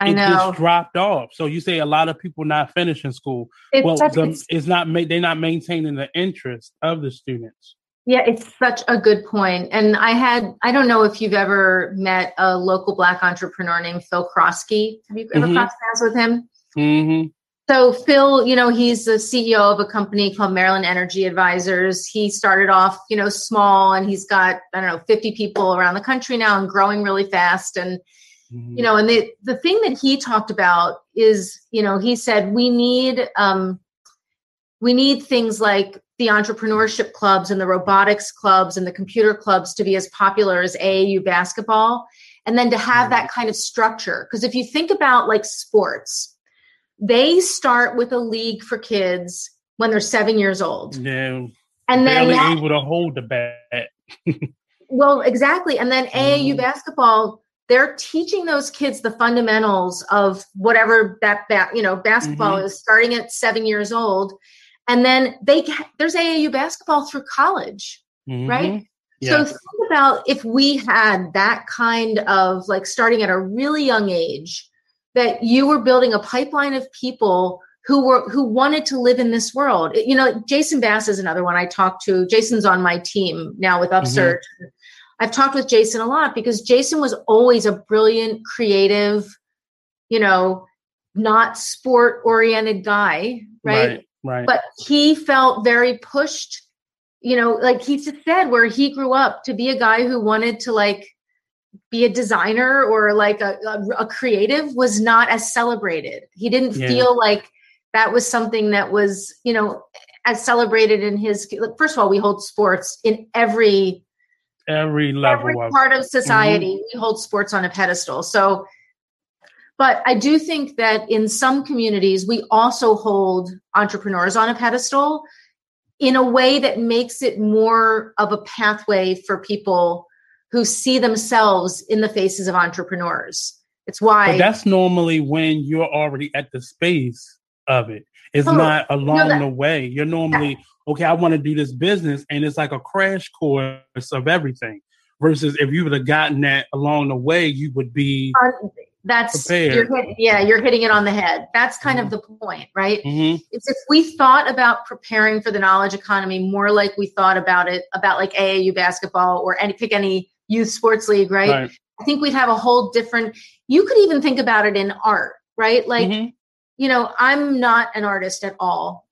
I it know. just dropped off. So you say a lot of people not finishing school. It's well, such- the, it's- it's not ma- they're not maintaining the interest of the students. Yeah, it's such a good point. And I had, I don't know if you've ever met a local Black entrepreneur named Phil Croskey. Have you ever Mhm. crossed paths with him? hmm So Phil, you know, he's the CEO of a company called Maryland Energy Advisors. He started off, you know, small and he's got, I don't know, 50 people around the country now and growing really fast. And you know and the the thing that he talked about is you know he said we need um we need things like the entrepreneurship clubs and the robotics clubs and the computer clubs to be as popular as AAU basketball and then to have that kind of structure because if you think about like sports they start with a league for kids when they're 7 years old yeah, and then barely that, able to hold the bat. well, exactly. And then AAU Mhm. basketball, they're teaching those kids the fundamentals of whatever that, ba- you know basketball Mhm. is starting at seven years old, and then they get, there's AAU basketball through college. Right? Mhm. So Yeah. think about if we had that kind of like starting at a really young age, that you were building a pipeline of people who were who wanted to live in this world. You know, Jason Bass is another one I talked to. Jason's on my team now with mm-hmm. Upsurge. I've talked with Jason a lot because Jason was always a brilliant, creative, you know, not sport oriented guy, right? right, right. but he felt very pushed you know like he just said where he grew up to be a guy who wanted to like be a designer or like a, a, a creative was not as celebrated he didn't Yeah. feel like that was something that was you know as celebrated in his first of all we hold sports in every every level every Mm-hmm. part of society we hold sports on a pedestal so but i do think that in some communities we also hold entrepreneurs on a pedestal in a way that makes it more of a pathway for people who see themselves in the faces of entrepreneurs it's why But that's normally when you're already at the space of it. It's Oh, not along that- the way. You're normally, okay, I want to do this business, and it's like a crash course of everything. Versus if you would have gotten that along the way, you would be. uh, that's prepared. you're hit, yeah you're hitting it on the head that's kind of the point right Mhm. it's if we thought about preparing for the knowledge economy more like we thought about it about like AAU basketball or any pick any youth sports league, right? Right. I think we'd have a whole different you could even think about it in art, right? Like, Mhm. you know, I'm not an artist at all.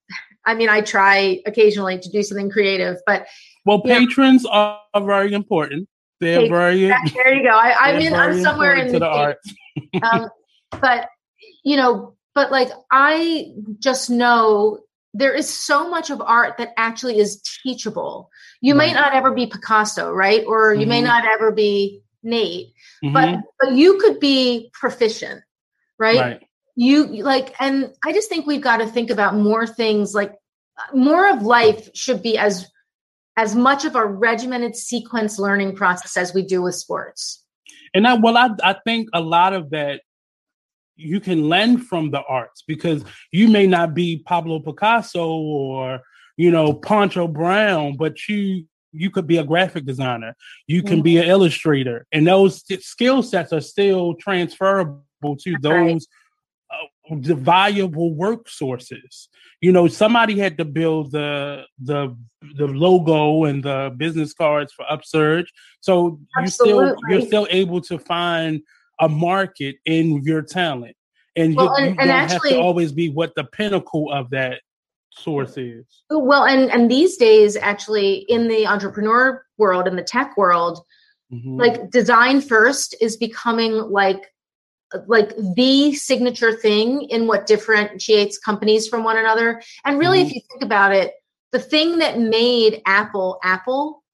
I mean, I try occasionally to do something creative, but Well, Yeah. patrons are, are very important. They're Hey, very. that- there you go. I, I'm in I'm somewhere in the between. art. um, but you know, but like I just know there is so much of art that actually is teachable. You may not ever be Picasso, right? Or you may Mhm. not ever be Nate, Mhm. but but you could be proficient, right? right. You like, and I just think we've got to think about more things. Like more of life should be as as much of a regimented sequence learning process as we do with sports. And I, well, I, I think a lot of that you can lend from the arts because you may not be Pablo Picasso or you know Poncho Brown, but you you could be a graphic designer, you can be an illustrator, and those st- skill sets are still transferable to That's right. those uh, the valuable work sources. You know, somebody had to build the the the logo and the business cards for Upsurge, so you still you're still able to find a market in your talent, and you, Well, and- you and don't have to always be what the pinnacle of that source is. Well, and and these days, actually, in the entrepreneur world, in the tech world, Mhm. like design first is becoming like like the signature thing in what differentiates companies from one another. And really, if you think about it, the thing that made Apple Apple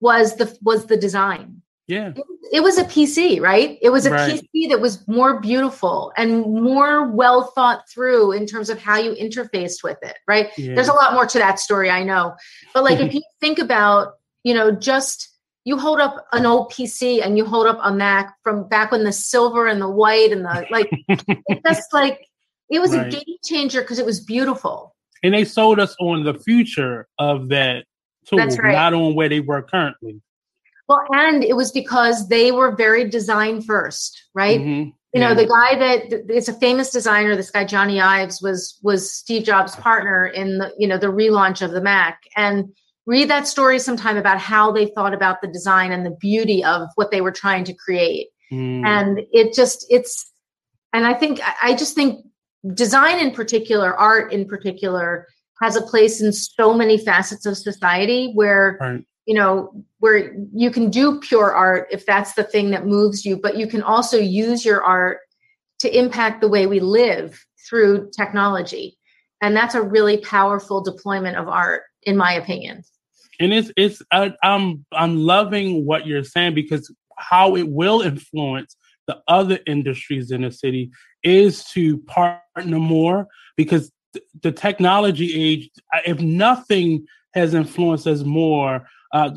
was the was the design. Yeah, It was a PC, right? It was a Right. PC that was more beautiful and more well thought through in terms of how you interfaced with it, right? yeah. there's a lot more to that story i know but like if you think about you know, just you hold up an old PC and you hold up a Mac from back when the silver and the white and the like, it's just like it was right. a game changer because it was beautiful. And they sold us on the future of that tool, right. not on where they were currently. Well, and it was because they were very design first, right? Mm-hmm. You know, the guy that it's a famous designer, this guy Johnny Ives was was Steve Jobs' partner in the, you know, the relaunch of the Mac. And read that story sometime about how they thought about the design and the beauty of what they were trying to create. Mm. And it just it's and I think I just think design in particular, art in particular, has a place in so many facets of society where right. You know where you can do pure art if that's the thing that moves you but you can also use your art to impact the way we live through technology. And that's a really powerful deployment of art in my opinion. And it's it's I, i'm i'm loving what you're saying because how it will influence the other industries in the city is to partner more because the technology age, if nothing has influenced us more uh,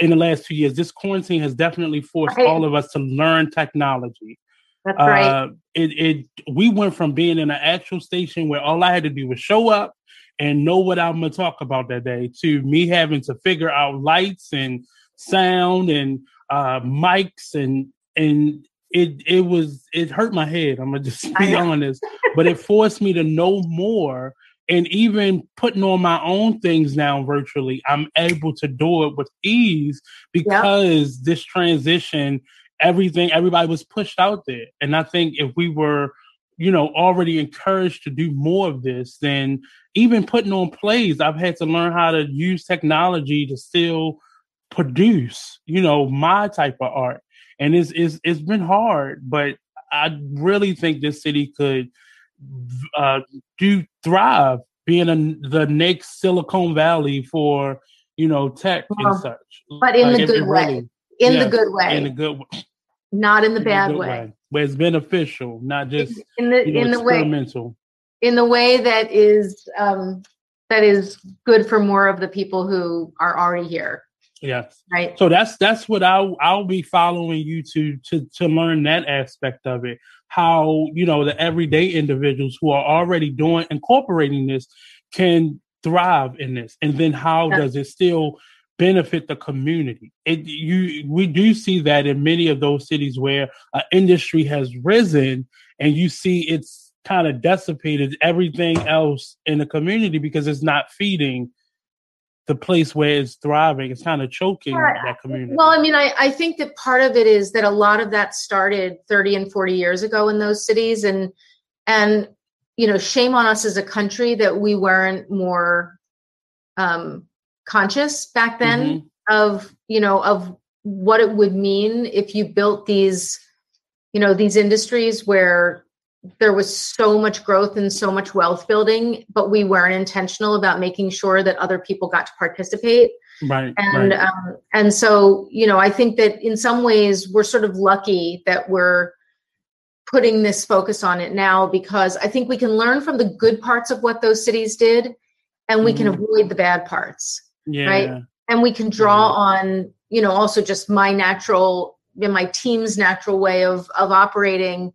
in the last two years, this quarantine has definitely forced right. all of us to learn technology. That's right. Uh, it, it we went from being in an actual station where all I had to do was show up and know what I'm gonna talk about that day to me having to figure out lights and sound and uh, mics and and it it was it hurt my head. I'm gonna just be honest, but it forced me to know more. And even putting on my own things now virtually, I'm able to do it with ease because yep. this transition, everything, everybody was pushed out there. And I think if we were, you know, already encouraged to do more of this, then even putting on plays, I've had to learn how to use technology to still produce, you know, my type of art and it's it's it's been hard, but I really think this city could uh, do thrive, being a, the next Silicon Valley for you know tech well, and such. But in like the good way, really, in yeah, the good way, in the good way, not in the in bad way. way. Where it's beneficial, not just in the you know, in the way in the way that is um, that is good for more of the people who are already here. Yes. Right. So that's that's what I'll I'll be following you to to to learn that aspect of it. How you know the everyday individuals who are already doing incorporating this can thrive in this, and then how does it still benefit the community? It you we do see that in many of those cities where an industry has risen, and you see it's kind of dissipated everything else in the community because it's not feeding the place where it's thriving. It's kind of choking yeah. that community. Well, I mean, I, I think that part of it is that a lot of that started 30 and 40 years ago in those cities. And, and, you know, shame on us as a country that we weren't more um, conscious back then mm-hmm. of, you know, of what it would mean if you built these, you know, these industries where there was so much growth and so much wealth building, but we weren't intentional about making sure that other people got to participate. Right. And right. Um, and so you know, I think that in some ways we're sort of lucky that we're putting this focus on it now because I think we can learn from the good parts of what those cities did, and we mm-hmm. can avoid the bad parts. Yeah. Right. And we can draw mm-hmm. on you know also just my natural, know, my team's natural way of of operating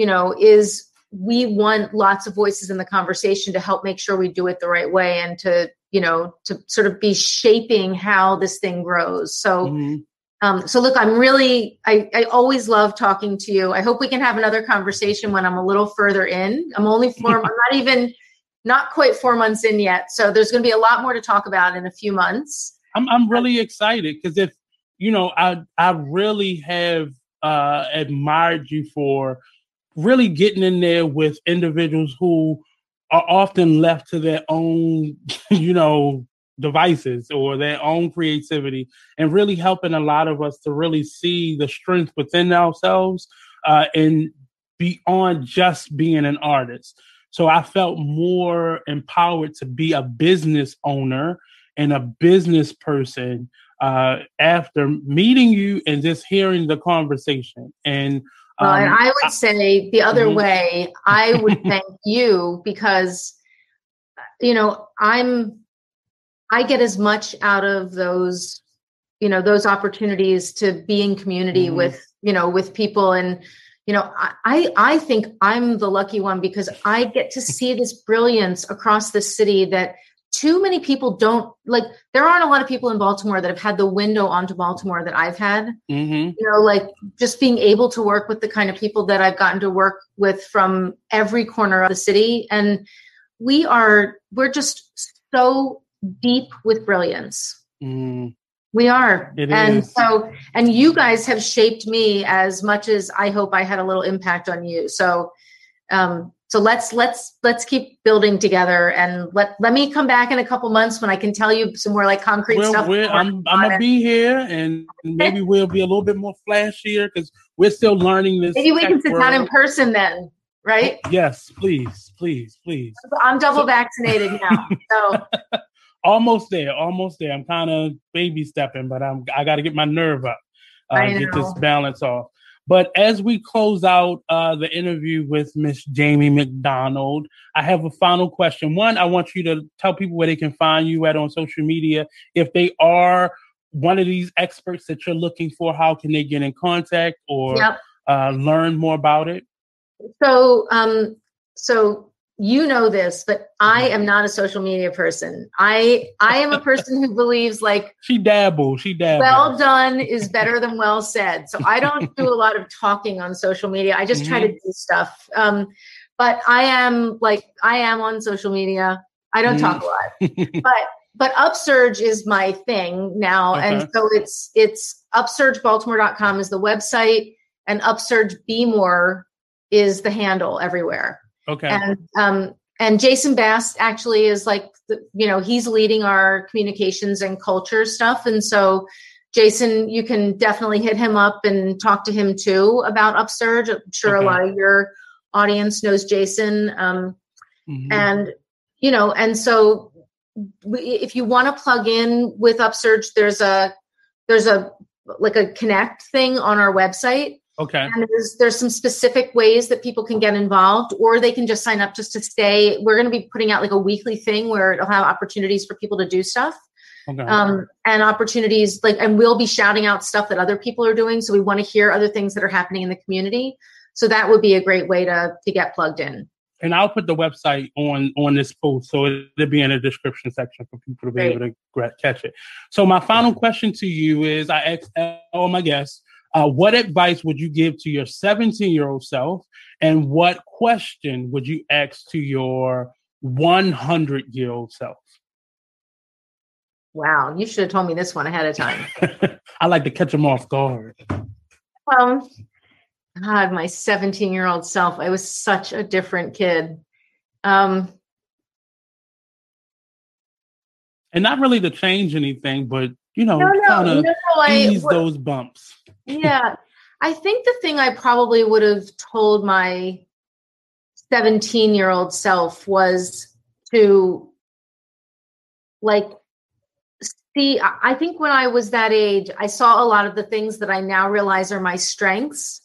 you know, is we want lots of voices in the conversation to help make sure we do it the right way and to, you know, to sort of be shaping how this thing grows. So, mm-hmm. um, so look, I'm really, I, I always love talking to you. I hope we can have another conversation when I'm a little further in. I'm only four, I'm not even, not quite four months in yet. So there's going to be a lot more to talk about in a few months. I'm, I'm really excited because if, you know, I, I really have uh, admired you for really getting in there with individuals who are often left to their own, you know, devices or their own creativity and really helping a lot of us to really see the strength within ourselves uh, and beyond just being an artist. So I felt more empowered to be a business owner and a business person uh, after meeting you and just hearing the conversation. And well, and um, I would say the other mm-hmm. way, I would thank you because, you know, I'm, I get as much out of those, you know, those opportunities to be in community mm-hmm. with, you know, with people and you know I, I think i'm the lucky one because i get to see this brilliance across the city that too many people don't like there aren't a lot of people in baltimore that have had the window onto baltimore that i've had mm-hmm. you know like just being able to work with the kind of people that i've gotten to work with from every corner of the city and we are we're just so deep with brilliance mm. we are it and is. so and you guys have shaped me as much as i hope i had a little impact on you so um so let's let's let's keep building together and let let me come back in a couple months when I can tell you some more like concrete well, stuff. I'm, I'm gonna be here and maybe we'll be a little bit more flashier because we're still learning this. Maybe we can sit world. down in person then, right? Yes, please, please, please. I'm double so- vaccinated now, so. almost there, almost there. I'm kind of baby stepping, but I'm I got to get my nerve up, uh, get this balance off. But as we close out uh, the interview with Miss Jamie McDonald, I have a final question. One, I want you to tell people where they can find you at on social media. If they are one of these experts that you're looking for, how can they get in contact or yep. uh, learn more about it? So, um, so you know this, but I mm-hmm. am not a social media person. I I am a person who believes like she dabbles. She dabbles. Well done is better than well said. So I don't do a lot of talking on social media. I just mm-hmm. try to do stuff. Um, but I am like I am on social media. I don't mm-hmm. talk a lot, but but Upsurge is my thing now, okay. and so it's it's upsurgebaltimore.com is the website, and Upsurge Be More is the handle everywhere. Okay. And um, and Jason Bass actually is like, the, you know, he's leading our communications and culture stuff, and so Jason, you can definitely hit him up and talk to him too about Upsurge. I'm sure okay. a lot of your audience knows Jason, um, mm-hmm. and you know, and so if you want to plug in with Upsurge, there's a there's a like a connect thing on our website Okay. And there's there's some specific ways that people can get involved, or they can just sign up just to stay. We're going to be putting out like a weekly thing where it'll have opportunities for people to do stuff. Okay. Um, and opportunities like, and we'll be shouting out stuff that other people are doing. So we want to hear other things that are happening in the community. So that would be a great way to to get plugged in. And I'll put the website on on this post, so it'll be in the description section for people to be great. able to catch it. So my final question to you is: I ask all my guests uh, what advice would you give to your 17 year old self? And what question would you ask to your 100 year old self? Wow, you should have told me this one ahead of time. I like to catch them off guard. Um, God, my 17 year old self, I was such a different kid. Um, and not really to change anything, but you know, no, no, kind of no, ease those bumps yeah. I think the thing I probably would have told my 17 year old self was to like see i think when i was that age i saw a lot of the things that i now realize are my strengths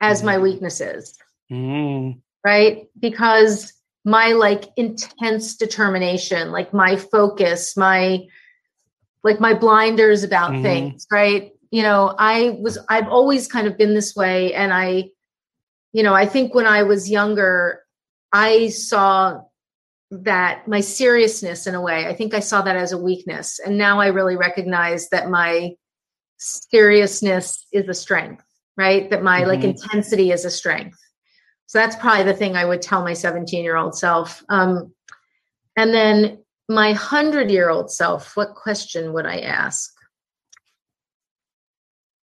as mm. my weaknesses mm. right because my like intense determination like my focus my like my blinders about mm. things right you know i was i've always kind of been this way and i you know i think when i was younger i saw that my seriousness in a way i think i saw that as a weakness and now i really recognize that my seriousness is a strength right that my mm-hmm. like intensity is a strength so that's probably the thing i would tell my 17 year old self um, and then my 100 year old self what question would i ask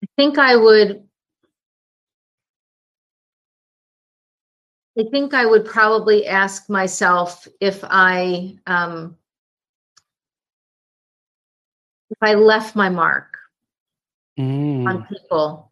I think I would I think I would probably ask myself if I um, if I left my mark mm. on people.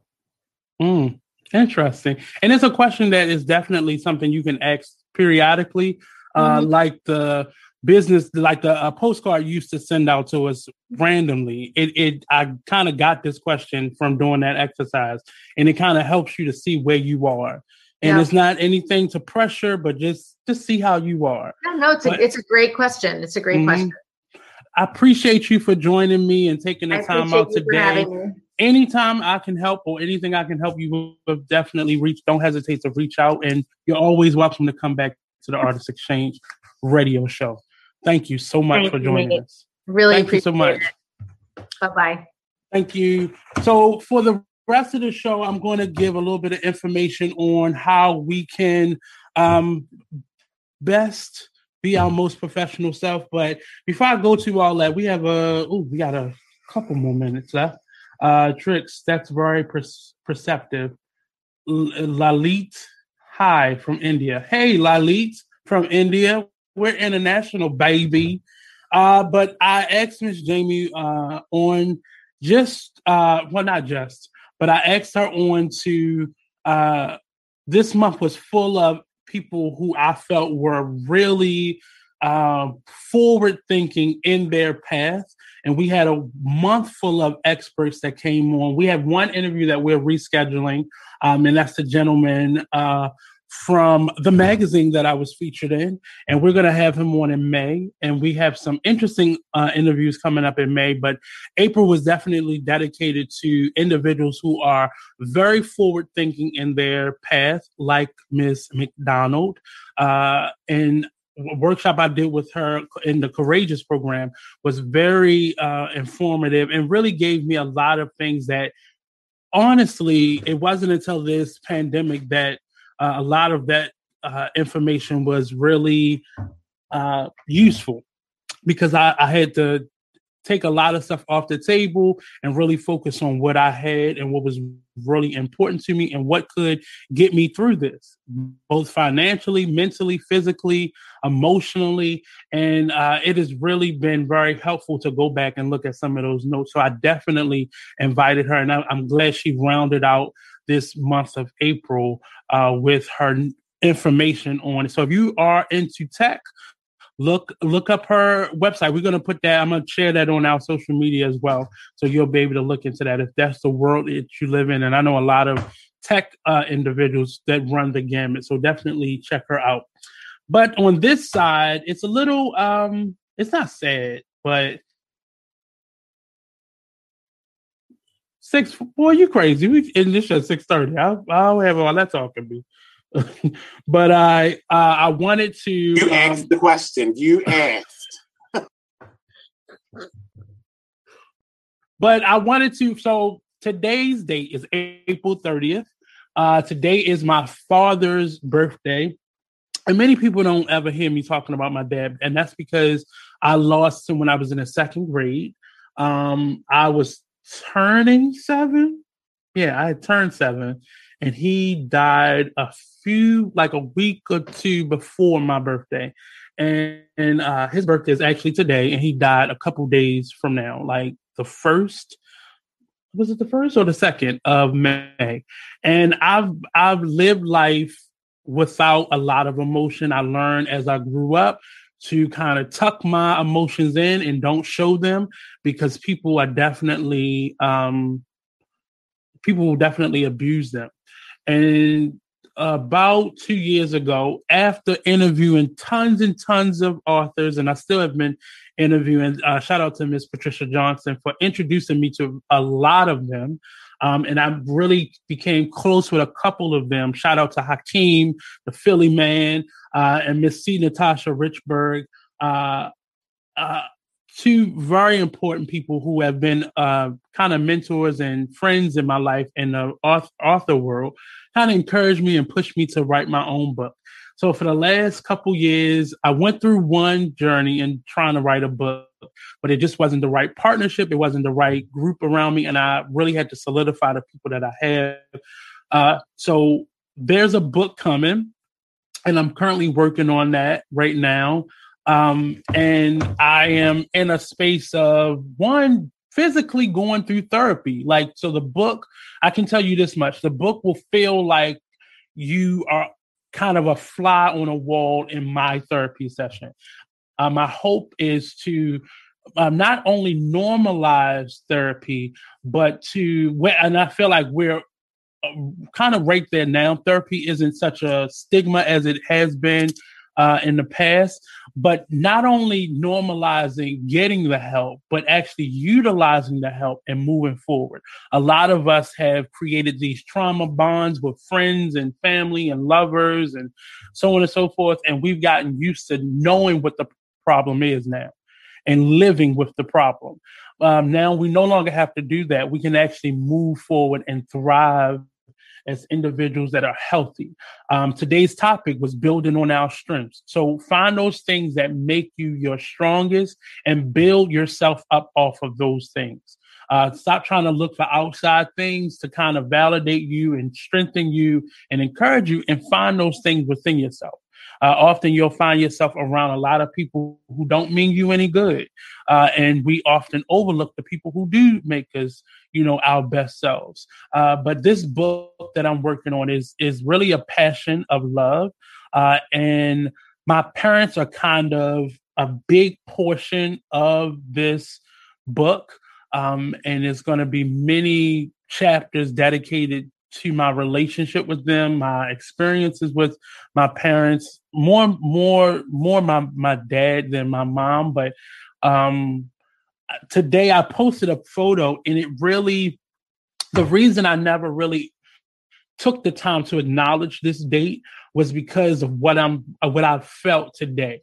Mm. Interesting, and it's a question that is definitely something you can ask periodically, uh, mm-hmm. like the business like the a postcard used to send out to us randomly it it i kind of got this question from doing that exercise and it kind of helps you to see where you are and yeah. it's not anything to pressure but just just see how you are no no it's but, a it's a great question it's a great mm-hmm. question I appreciate you for joining me and taking the I time out today. Anytime I can help or anything I can help you with, definitely reach. Don't hesitate to reach out, and you're always welcome to come back to the Artist Exchange Radio Show. Thank you so much Thank for joining you, us. Really Thank appreciate you so much. Bye bye. Thank you. So for the rest of the show, I'm going to give a little bit of information on how we can um, best be our most professional self. But before I go to all that, we have a oh, we got a couple more minutes left. Uh, tricks that's very per- perceptive. L- Lalit, hi from India. Hey, Lalit from India. We're international, baby. Uh, but I asked Miss Jamie uh, on just uh, well, not just, but I asked her on to uh, this month was full of people who I felt were really uh, forward thinking in their path. And we had a month full of experts that came on. We have one interview that we're rescheduling, um, and that's the gentleman uh, from the magazine that I was featured in, and we're going to have him on in May. And we have some interesting uh, interviews coming up in May. But April was definitely dedicated to individuals who are very forward thinking in their path, like Miss McDonald. Uh, and workshop I did with her in the Courageous program was very uh, informative and really gave me a lot of things that honestly, it wasn't until this pandemic that uh, a lot of that uh, information was really uh, useful because I, I, had to take a lot of stuff off the table and really focus on what I had and what was really important to me and what could get me through this, both financially, mentally, physically, emotionally. And uh, it has really been very helpful to go back and look at some of those notes. So I definitely invited her, and I, I'm glad she rounded out this month of April uh, with her information on it. So if you are into tech, look look up her website. We're gonna put that. I'm gonna share that on our social media as well, so you'll be able to look into that if that's the world that you live in. And I know a lot of tech uh, individuals that run the gamut, so definitely check her out. But on this side, it's a little um, it's not sad, but six. Boy, you crazy? We in this at six thirty. I'll, I'll have all that talking to me. but I uh, I wanted to. You um, asked the question. You asked. but I wanted to. So today's date is April thirtieth. Uh, today is my father's birthday. And many people don't ever hear me talking about my dad, and that's because I lost him when I was in the second grade. Um, I was turning seven. Yeah, I had turned seven, and he died a few, like a week or two before my birthday. And, and uh, his birthday is actually today, and he died a couple days from now, like the first. Was it the first or the second of May? And I've I've lived life without a lot of emotion. I learned as I grew up to kind of tuck my emotions in and don't show them because people are definitely um, people will definitely abuse them. And about two years ago, after interviewing tons and tons of authors, and I still have been interviewing, uh, shout out to Miss Patricia Johnson for introducing me to a lot of them. Um, and I really became close with a couple of them. Shout out to Hakeem, the Philly man, uh, and Miss C. Natasha Richburg. Uh, uh, two very important people who have been uh, kind of mentors and friends in my life in the author world kind of encouraged me and pushed me to write my own book. So for the last couple years, I went through one journey in trying to write a book, but it just wasn't the right partnership. It wasn't the right group around me, and I really had to solidify the people that I have. Uh, so there's a book coming, and I'm currently working on that right now. Um, and I am in a space of one physically going through therapy. Like, so the book, I can tell you this much the book will feel like you are kind of a fly on a wall in my therapy session. Uh, my hope is to uh, not only normalize therapy, but to, and I feel like we're uh, kind of right there now. Therapy isn't such a stigma as it has been uh, in the past, but not only normalizing getting the help, but actually utilizing the help and moving forward. A lot of us have created these trauma bonds with friends and family and lovers and so on and so forth. And we've gotten used to knowing what the problem is now and living with the problem. Um, now we no longer have to do that. We can actually move forward and thrive as individuals that are healthy. Um, today's topic was building on our strengths. So find those things that make you your strongest and build yourself up off of those things. Uh, stop trying to look for outside things to kind of validate you and strengthen you and encourage you and find those things within yourself uh, often you'll find yourself around a lot of people who don't mean you any good. Uh, and we often overlook the people who do make us, you know, our best selves. Uh, but this book that I'm working on is is really a passion of love. Uh, and my parents are kind of a big portion of this book. Um, and it's going to be many chapters dedicated to my relationship with them, my experiences with my parents, more more more my my dad than my mom, but um today I posted a photo and it really the reason I never really took the time to acknowledge this date was because of what I'm what I felt today.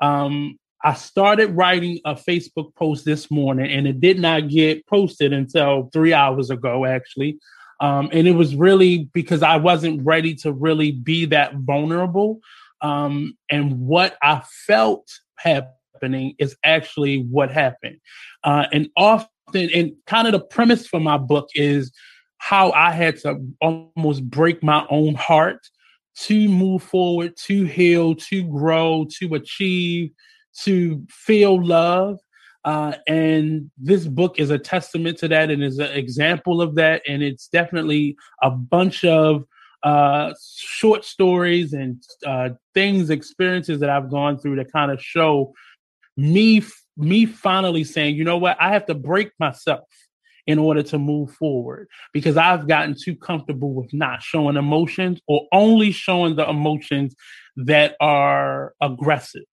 Um I started writing a Facebook post this morning and it did not get posted until three hours ago, actually. Um, and it was really because I wasn't ready to really be that vulnerable. Um, and what I felt happening is actually what happened. Uh, and often, and kind of the premise for my book is how I had to almost break my own heart to move forward, to heal, to grow, to achieve, to feel love. Uh, and this book is a testament to that and is an example of that. And it's definitely a bunch of uh, short stories and uh, things, experiences that I've gone through that kind of show me, me finally saying, you know what, I have to break myself in order to move forward because I've gotten too comfortable with not showing emotions or only showing the emotions that are aggressive.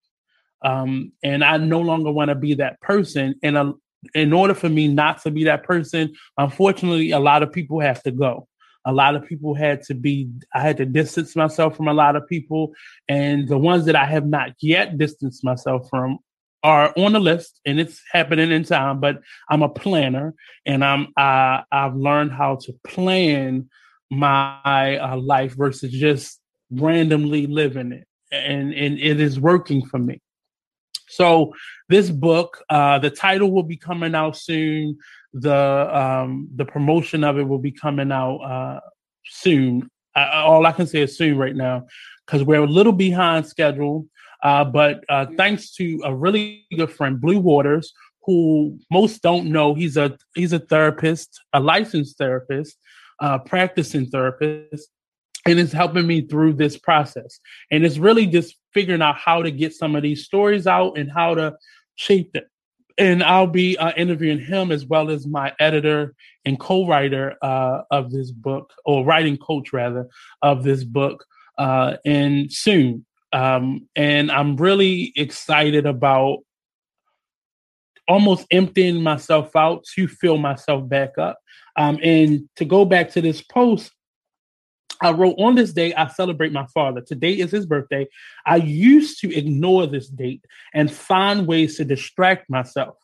Um, and I no longer want to be that person. And uh, in order for me not to be that person, unfortunately, a lot of people have to go. A lot of people had to be, I had to distance myself from a lot of people. And the ones that I have not yet distanced myself from are on the list and it's happening in time, but I'm a planner and I'm, I, I've learned how to plan my uh, life versus just randomly living it. And, and it is working for me. So this book, uh, the title will be coming out soon. The um, the promotion of it will be coming out uh, soon. Uh, all I can say is soon right now because we're a little behind schedule. Uh, but uh, thanks to a really good friend, Blue Waters, who most don't know, he's a he's a therapist, a licensed therapist, uh, practicing therapist, and it's helping me through this process. And it's really just figuring out how to get some of these stories out and how to shape them. And I'll be uh, interviewing him as well as my editor and co-writer uh, of this book, or writing coach rather, of this book, uh, and soon. Um, and I'm really excited about almost emptying myself out to fill myself back up. Um, and to go back to this post, I wrote on this day, I celebrate my father. Today is his birthday. I used to ignore this date and find ways to distract myself.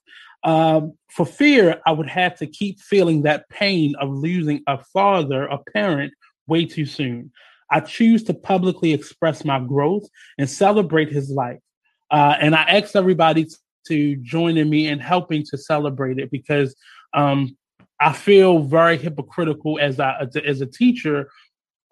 Um, for fear, I would have to keep feeling that pain of losing a father, a parent, way too soon. I choose to publicly express my growth and celebrate his life. Uh, and I ask everybody to join in me in helping to celebrate it because um, I feel very hypocritical as a as a teacher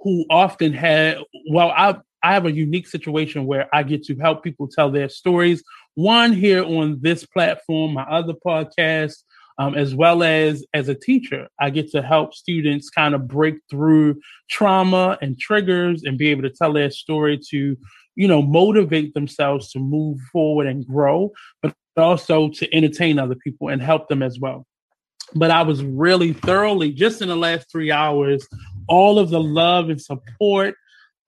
who often had well i i have a unique situation where i get to help people tell their stories. One here on this platform my other podcast um, as well as as a teacher i get to help students kind of break through trauma and triggers and be able to tell their story to you know motivate themselves to move forward and grow but also to entertain other people and help them as well. But I was really thoroughly just in the last three hours, all of the love and support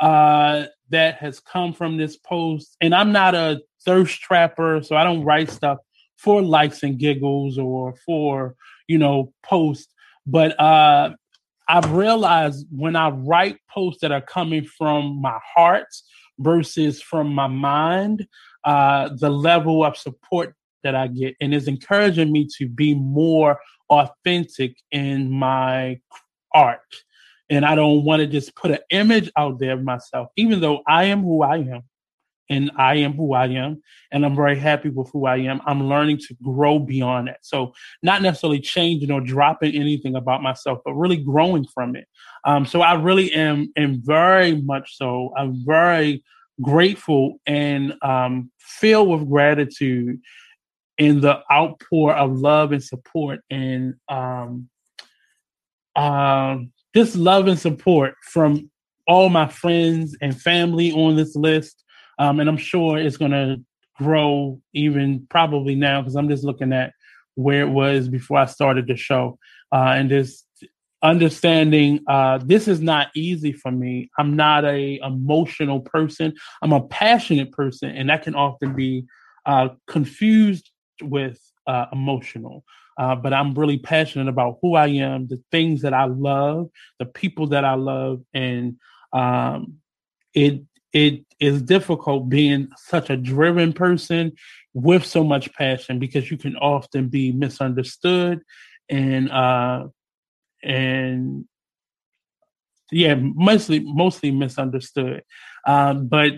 uh, that has come from this post, and I'm not a thirst trapper, so I don't write stuff for likes and giggles or for you know posts. But uh, I've realized when I write posts that are coming from my heart versus from my mind, uh, the level of support that I get, and is encouraging me to be more authentic in my art. And I don't want to just put an image out there of myself, even though I am who I am and I am who I am, and I'm very happy with who I am. I'm learning to grow beyond that. So, not necessarily changing or dropping anything about myself, but really growing from it. Um, so, I really am, am very much so. I'm very grateful and um, filled with gratitude in the outpour of love and support and um, um, just love and support from all my friends and family on this list. Um, and I'm sure it's going to grow even probably now because I'm just looking at where it was before I started the show. Uh, and just understanding uh, this is not easy for me. I'm not a emotional person. I'm a passionate person, and that can often be uh, confused with uh, emotional. Uh, but I'm really passionate about who I am, the things that I love, the people that I love, and um, it it is difficult being such a driven person with so much passion because you can often be misunderstood and uh, and yeah, mostly mostly misunderstood. Um, but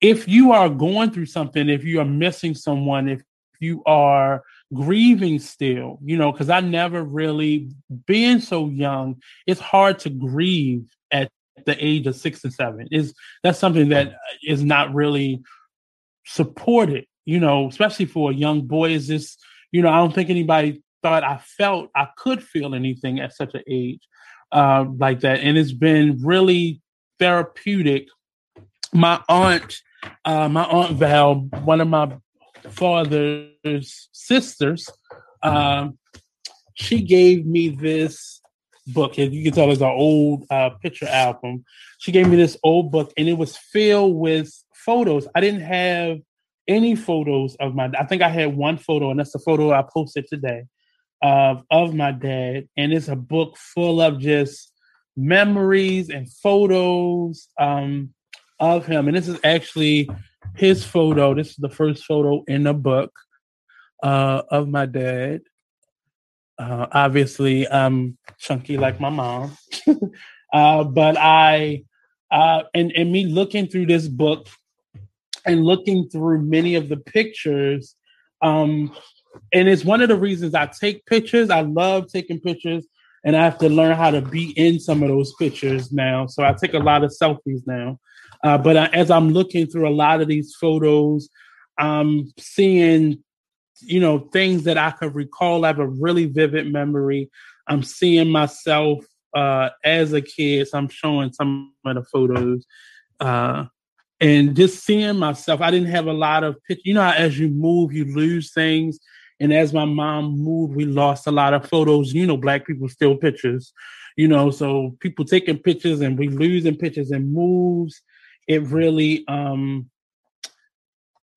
if you are going through something, if you are missing someone, if you are grieving still, you know, because I never really, being so young, it's hard to grieve at the age of six and seven. Is that's something that is not really supported, you know, especially for a young boy. Is this, you know, I don't think anybody thought I felt I could feel anything at such an age uh, like that, and it's been really therapeutic. My aunt, uh, my aunt Val, one of my father's sisters, um, she gave me this book. As you can tell, it's an old uh, picture album. She gave me this old book, and it was filled with photos. I didn't have any photos of my. I think I had one photo, and that's the photo I posted today of of my dad. And it's a book full of just memories and photos um, of him. And this is actually his photo. This is the first photo in the book uh, of my dad. Uh, obviously, I'm chunky like my mom, uh, but I uh, and and me looking through this book and looking through many of the pictures, um, and it's one of the reasons I take pictures. I love taking pictures, and I have to learn how to be in some of those pictures now. So I take a lot of selfies now. Uh, but as I'm looking through a lot of these photos, I'm seeing, you know, things that I could recall. I have a really vivid memory. I'm seeing myself uh, as a kid. So I'm showing some of the photos. Uh, and just seeing myself, I didn't have a lot of pictures. You know, as you move, you lose things. And as my mom moved, we lost a lot of photos. You know, black people steal pictures, you know, so people taking pictures and we losing pictures and moves it really um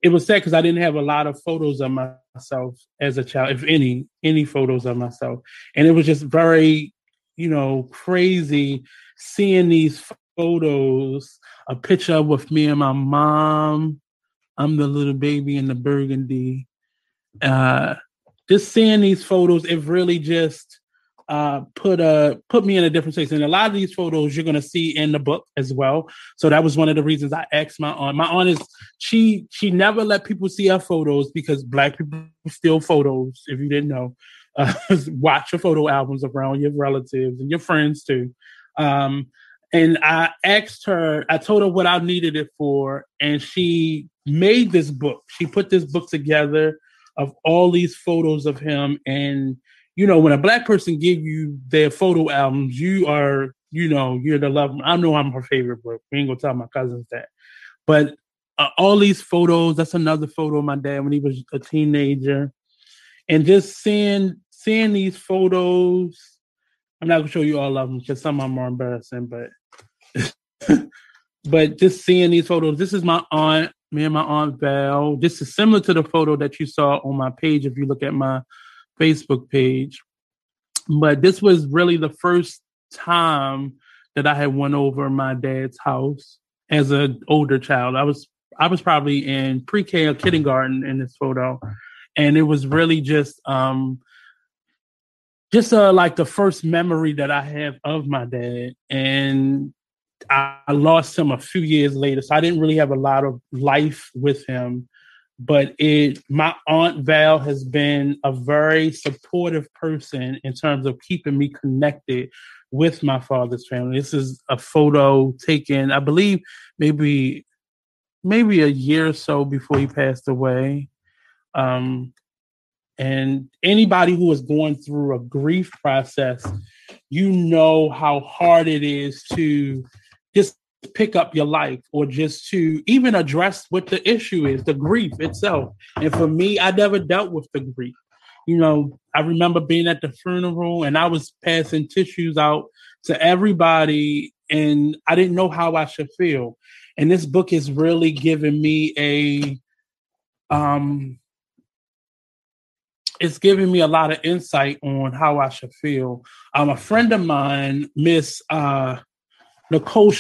it was sad because I didn't have a lot of photos of myself as a child, if any, any photos of myself. And it was just very, you know, crazy seeing these photos, a picture with me and my mom. I'm the little baby in the burgundy. Uh just seeing these photos, it really just uh, put a put me in a different space. And a lot of these photos you're gonna see in the book as well. So that was one of the reasons I asked my aunt. My aunt is she she never let people see her photos because black people steal photos. If you didn't know, uh, watch your photo albums around your relatives and your friends too. Um, and I asked her, I told her what I needed it for, and she made this book. She put this book together of all these photos of him and you know, when a black person give you their photo albums, you are, you know, you're the love. I know I'm her favorite, but we ain't gonna tell my cousins that. But uh, all these photos, that's another photo of my dad when he was a teenager, and just seeing seeing these photos. I'm not gonna show you all of them because some of them are embarrassing, but but just seeing these photos, this is my aunt, me and my aunt Val. This is similar to the photo that you saw on my page if you look at my Facebook page. But this was really the first time that I had went over my dad's house as an older child. I was I was probably in pre-K or kindergarten in this photo, and it was really just um just uh like the first memory that I have of my dad, and I, I lost him a few years later, so I didn't really have a lot of life with him. But it, my aunt Val has been a very supportive person in terms of keeping me connected with my father's family. This is a photo taken, I believe, maybe maybe a year or so before he passed away. Um, and anybody who is going through a grief process, you know how hard it is to just pick up your life or just to even address what the issue is, the grief itself. And for me, I never dealt with the grief. You know, I remember being at the funeral and I was passing tissues out to everybody and I didn't know how I should feel. And this book has really given me a um it's giving me a lot of insight on how I should feel. Um, a friend of mine, Miss uh, Nicole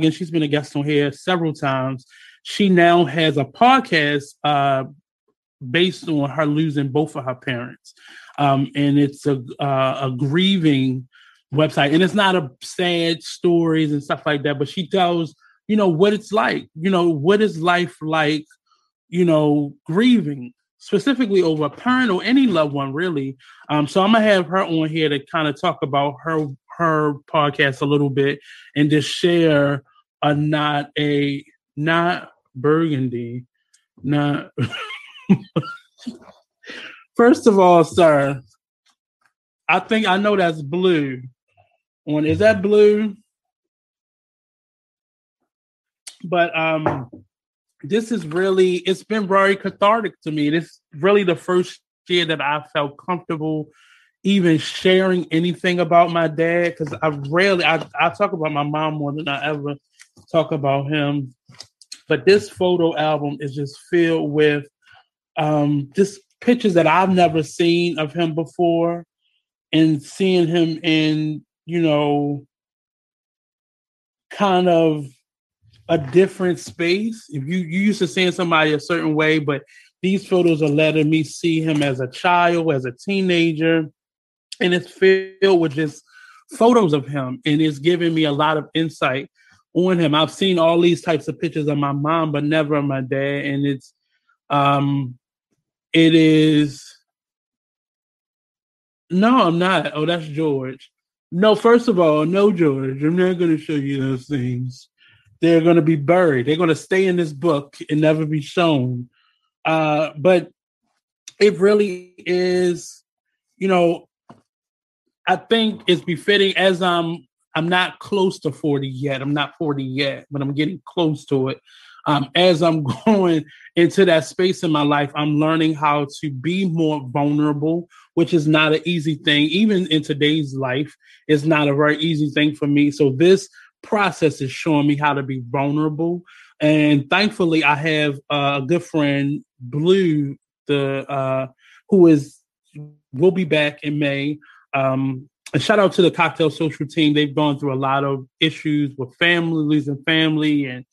Scrogin, she's been a guest on here several times. She now has a podcast uh, based on her losing both of her parents, um, and it's a uh, a grieving website, and it's not a sad stories and stuff like that, but she tells you know what it's like you know what is life like you know grieving specifically over a parent or any loved one really. Um so i'm gonna have her on here to kind of talk about her her podcast a little bit and just share a not a not burgundy not first of all sir i think i know that's blue on is that blue but um this is really it's been very cathartic to me. This really the first year that I felt comfortable even sharing anything about my dad because I rarely I, I talk about my mom more than I ever talk about him. But this photo album is just filled with um just pictures that I've never seen of him before and seeing him in, you know, kind of a different space. If you you used to seeing somebody a certain way, but these photos are letting me see him as a child, as a teenager, and it's filled with just photos of him, and it's giving me a lot of insight on him. I've seen all these types of pictures of my mom, but never of my dad, and it's um, it is. No, I'm not. Oh, that's George. No, first of all, no, George. I'm not going to show you those things they're going to be buried. They're going to stay in this book and never be shown. Uh, but it really is, you know, I think it's befitting as I'm I'm not close to 40 yet. I'm not 40 yet, but I'm getting close to it. Um, as I'm going into that space in my life, I'm learning how to be more vulnerable, which is not an easy thing. Even in today's life, it's not a very easy thing for me. So this process is showing me how to be vulnerable. And thankfully, I have a good friend, Blue, the uh, who is will be back in May. Um, a shout out to the cocktail social team. They've gone through a lot of issues with families and family, and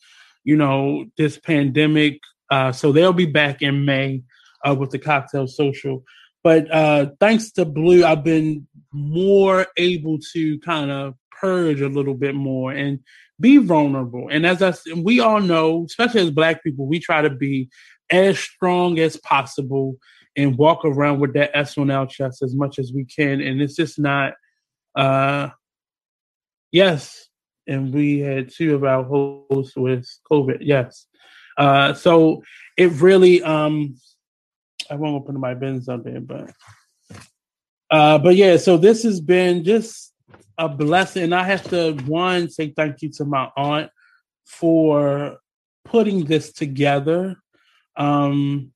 you know this pandemic. Uh, so they'll be back in May uh, with the cocktail social. But uh, thanks to Blue, I've been more able to kind of purge a little bit more and be vulnerable. And as I we all know, especially as Black people, we try to be as strong as possible and walk around with that S chest as much as we can. And it's just not. uh Yes, and we had two of our hosts with COVID. Yes, uh, so it really. um I won't open my bins up there, but. Uh, but yeah, so this has been just a blessing. And I have to one say thank you to my aunt for putting this together um,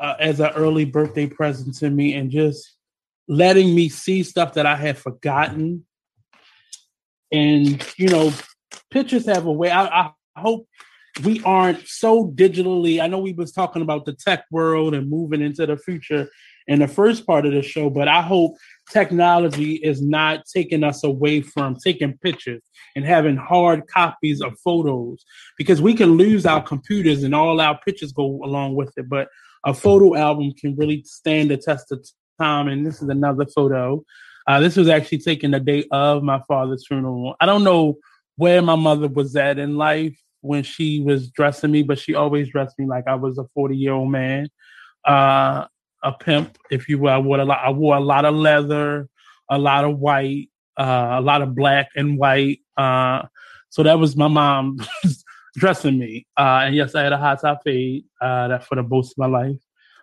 uh, as an early birthday present to me, and just letting me see stuff that I had forgotten. And you know, pictures have a way. I, I hope we aren't so digitally. I know we was talking about the tech world and moving into the future in the first part of the show, but I hope technology is not taking us away from taking pictures and having hard copies of photos because we can lose our computers and all our pictures go along with it. But a photo album can really stand the test of time. And this is another photo. Uh, this was actually taken the day of my father's funeral. I don't know where my mother was at in life when she was dressing me, but she always dressed me like I was a 40 year old man, uh, a pimp, if you will. I wore a lot, I wore a lot of leather, a lot of white, uh, a lot of black and white. Uh, so that was my mom dressing me. Uh, and yes, I had a hot top fade uh, that for the most of my life.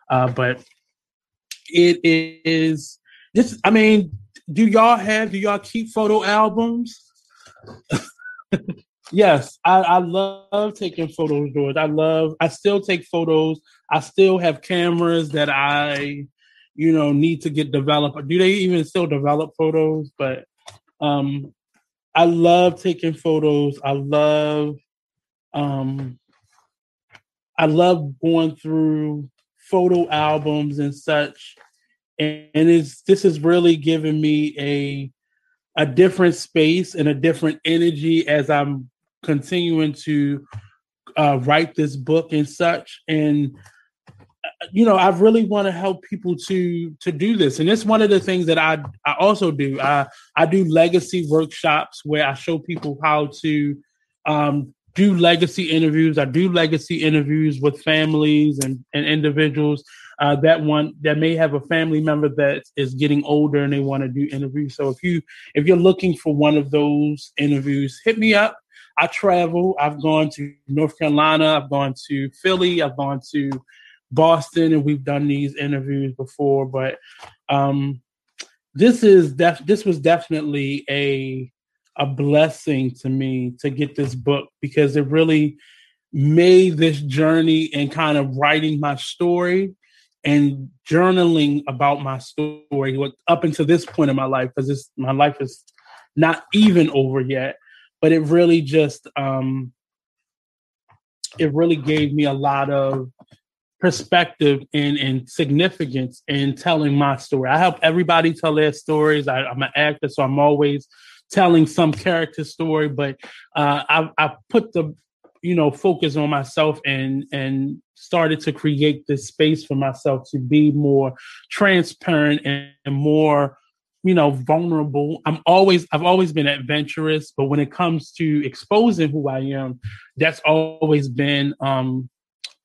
Uh, but it is this. I mean, do y'all have? Do y'all keep photo albums? yes, I, I love taking photos, George. I love. I still take photos. I still have cameras that I, you know, need to get developed. Do they even still develop photos? But um, I love taking photos. I love um I love going through photo albums and such. And, and it's this is really giving me a a different space and a different energy as I'm continuing to uh, write this book and such. And you know, I really want to help people to to do this, and it's one of the things that I I also do. I I do legacy workshops where I show people how to um, do legacy interviews. I do legacy interviews with families and and individuals uh, that want that may have a family member that is getting older and they want to do interviews. So if you if you're looking for one of those interviews, hit me up. I travel. I've gone to North Carolina. I've gone to Philly. I've gone to Boston, and we've done these interviews before. But um, this is def- this was definitely a a blessing to me to get this book because it really made this journey and kind of writing my story and journaling about my story up until this point in my life because my life is not even over yet but it really just um it really gave me a lot of perspective and, and significance in telling my story. I help everybody tell their stories. I, am an actor, so I'm always telling some character story, but uh, I, I put the you know focus on myself and and started to create this space for myself to be more transparent and, and more you know vulnerable i'm always i've always been adventurous but when it comes to exposing who i am that's always been um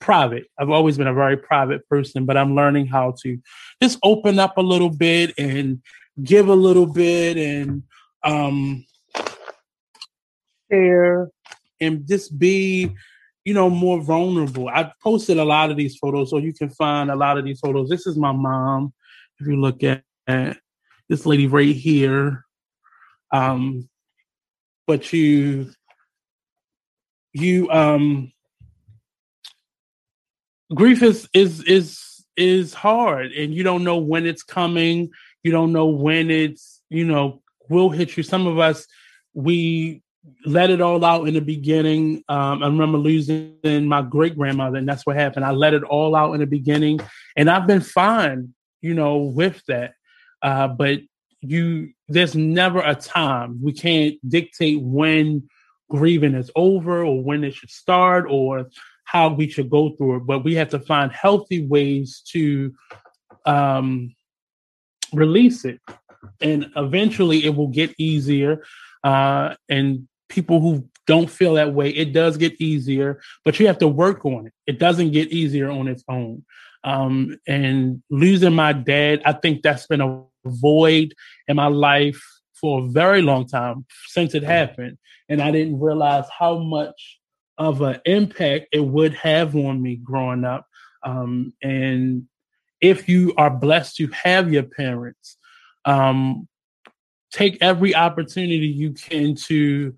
private. I've always been a very private person, but I'm learning how to just open up a little bit and give a little bit and um, share and just be, you know, more vulnerable. I've posted a lot of these photos, so you can find a lot of these photos. This is my mom. If you look at, at this lady right here, um, but you, you, um, grief is is is is hard and you don't know when it's coming you don't know when it's you know will hit you. Some of us we let it all out in the beginning. Um, i remember losing my great grandmother and that's what happened. I let it all out in the beginning and i've been fine you know with that. Uh, but you there's never a time we can't dictate when grieving is over or when it should start or how we should go through it, but we have to find healthy ways to um, release it. And eventually it will get easier. Uh, and people who don't feel that way, it does get easier, but you have to work on it. It doesn't get easier on its own. Um, and losing my dad, I think that's been a void in my life for a very long time since it happened. And I didn't realize how much of an impact it would have on me growing up. Um, and if you are blessed to have your parents, um, take every opportunity you can to,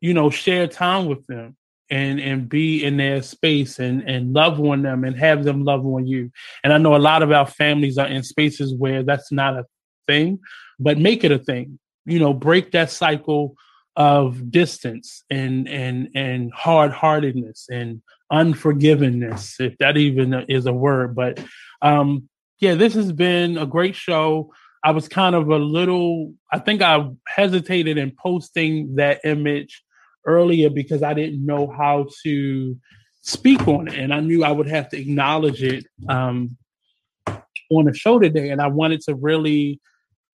you know, share time with them and and be in their space and and love on them and have them love on you. And I know a lot of our families are in spaces where that's not a thing, but make it a thing. You know, break that cycle of distance and and and hard heartedness and unforgiveness, if that even is a word. But um, yeah, this has been a great show. I was kind of a little, I think I hesitated in posting that image earlier because I didn't know how to speak on it. And I knew I would have to acknowledge it um, on the show today. And I wanted to really,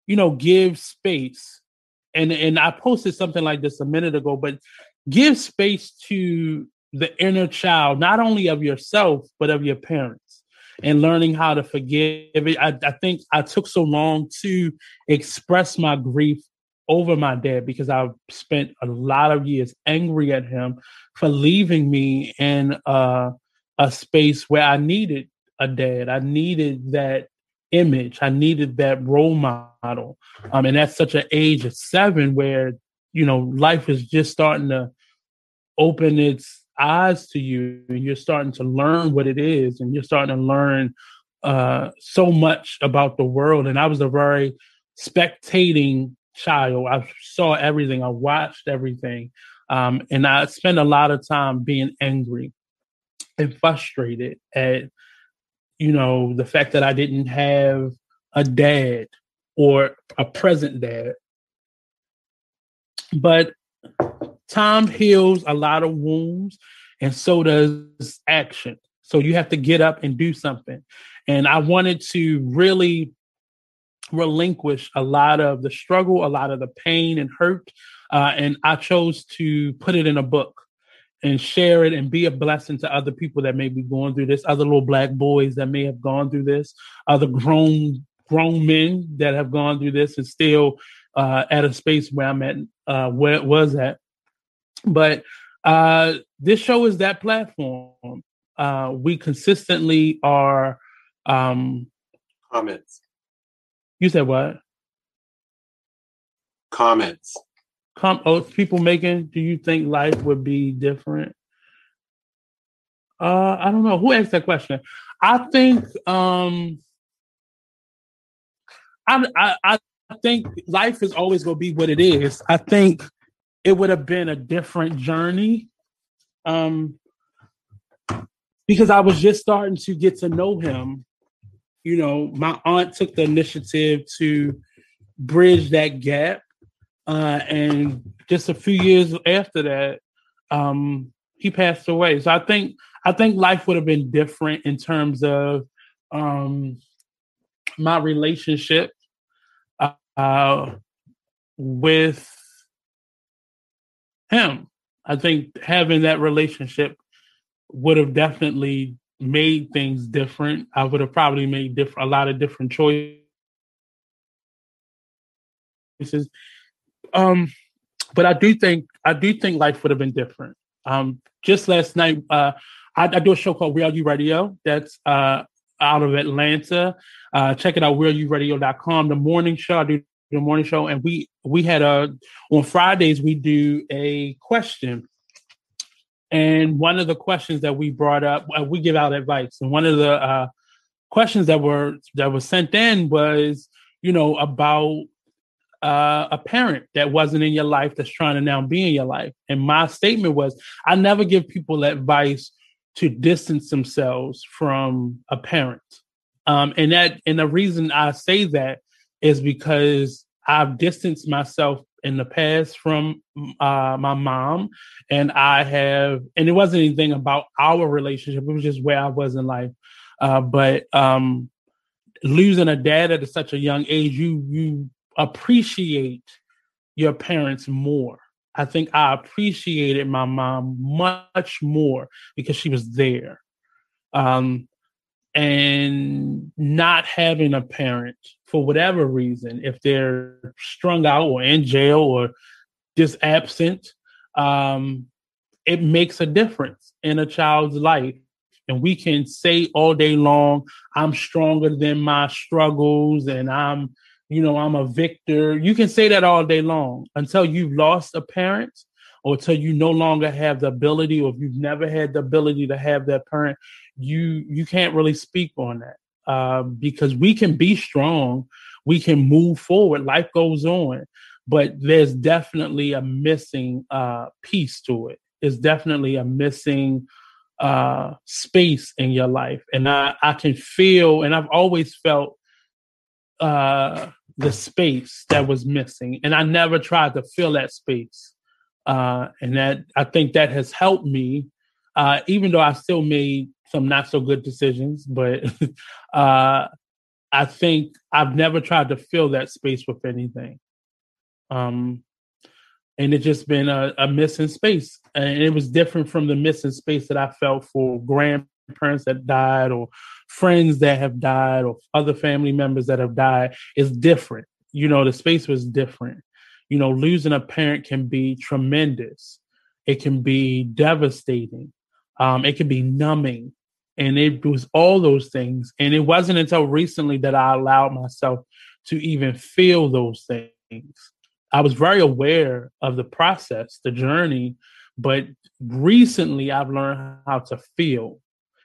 you know, give space. And, and I posted something like this a minute ago, but give space to the inner child, not only of yourself, but of your parents and learning how to forgive it. I, I think I took so long to express my grief over my dad because I've spent a lot of years angry at him for leaving me in a, a space where I needed a dad. I needed that image. I needed that role model. Um, and at such an age of seven where, you know, life is just starting to open its eyes to you and you're starting to learn what it is and you're starting to learn uh, so much about the world. And I was a very spectating child. I saw everything. I watched everything. Um, and I spent a lot of time being angry and frustrated at, you know, the fact that I didn't have a dad or a present dad. But time heals a lot of wounds, and so does action. So you have to get up and do something. And I wanted to really relinquish a lot of the struggle, a lot of the pain and hurt. Uh, and I chose to put it in a book and share it and be a blessing to other people that may be going through this, other little black boys that may have gone through this, other grown grown men that have gone through this and still uh, at a space where I'm at, uh, where it was at. But uh, this show is that platform. Uh, we consistently are um, comments you said what? Comments. Com- oh, people making. Do you think life would be different? Uh, I don't know. Who asked that question? I think. Um, I, I I think life is always going to be what it is. I think it would have been a different journey. Um, because I was just starting to get to know him you know, my aunt took the initiative to bridge that gap. Uh, and just a few years after that, um, he passed away. So I think I think life would have been different in terms of um, my relationship uh, with him. I think having that relationship would have definitely made things different. I would have probably made different a lot of different choices. Um, but I do think I do think life would have been different. Um, just last night, uh, I, I, do a show called Real You Radio that's uh, out of Atlanta. Uh, check it out, realyouradio.com. The morning show, I do the morning show, and we we had a on Fridays we do a question and one of the questions that we brought up, uh, we give out advice, and one of the uh, questions that were that was sent in was, you know, about uh, a parent that wasn't in your life that's trying to now be in your life. And my statement was, I never give people advice to distance themselves from a parent. Um, and that, and the reason I say that is because I've distanced myself in the past from uh, my mom, and I have, and it wasn't anything about our relationship. It was just where I was in life. Uh, but um, losing a dad at such a young age, you you appreciate your parents more. I think I appreciated my mom much more because she was there. Um, and not having a parent for whatever reason, if they're strung out or in jail or just absent, um, it makes a difference in a child's life. And we can say all day long, I'm stronger than my struggles and I'm, you know, I'm a victor. You can say that all day long until you've lost a parent or until you no longer have the ability or if you've never had the ability to have that parent you you can't really speak on that uh, because we can be strong we can move forward life goes on but there's definitely a missing uh, piece to it. It's definitely a missing uh, space in your life, and I I can feel, and I've always felt uh, the space that was missing, and I never tried to fill that space, uh, and that I think that has helped me, uh, even though I still made some not so good decisions, but uh, I think I've never tried to fill that space with anything. Um, and it's just been a, a, missing space. And it was different from the missing space that I felt for grandparents that died or friends that have died or other family members that have died. It's different. You know, the space was different. You know, losing a parent can be tremendous. It can be devastating. Um, it can be numbing and it was all those things. And it wasn't until recently that I allowed myself to even feel those things. I was very aware of the process, the journey, but recently I've learned how to feel.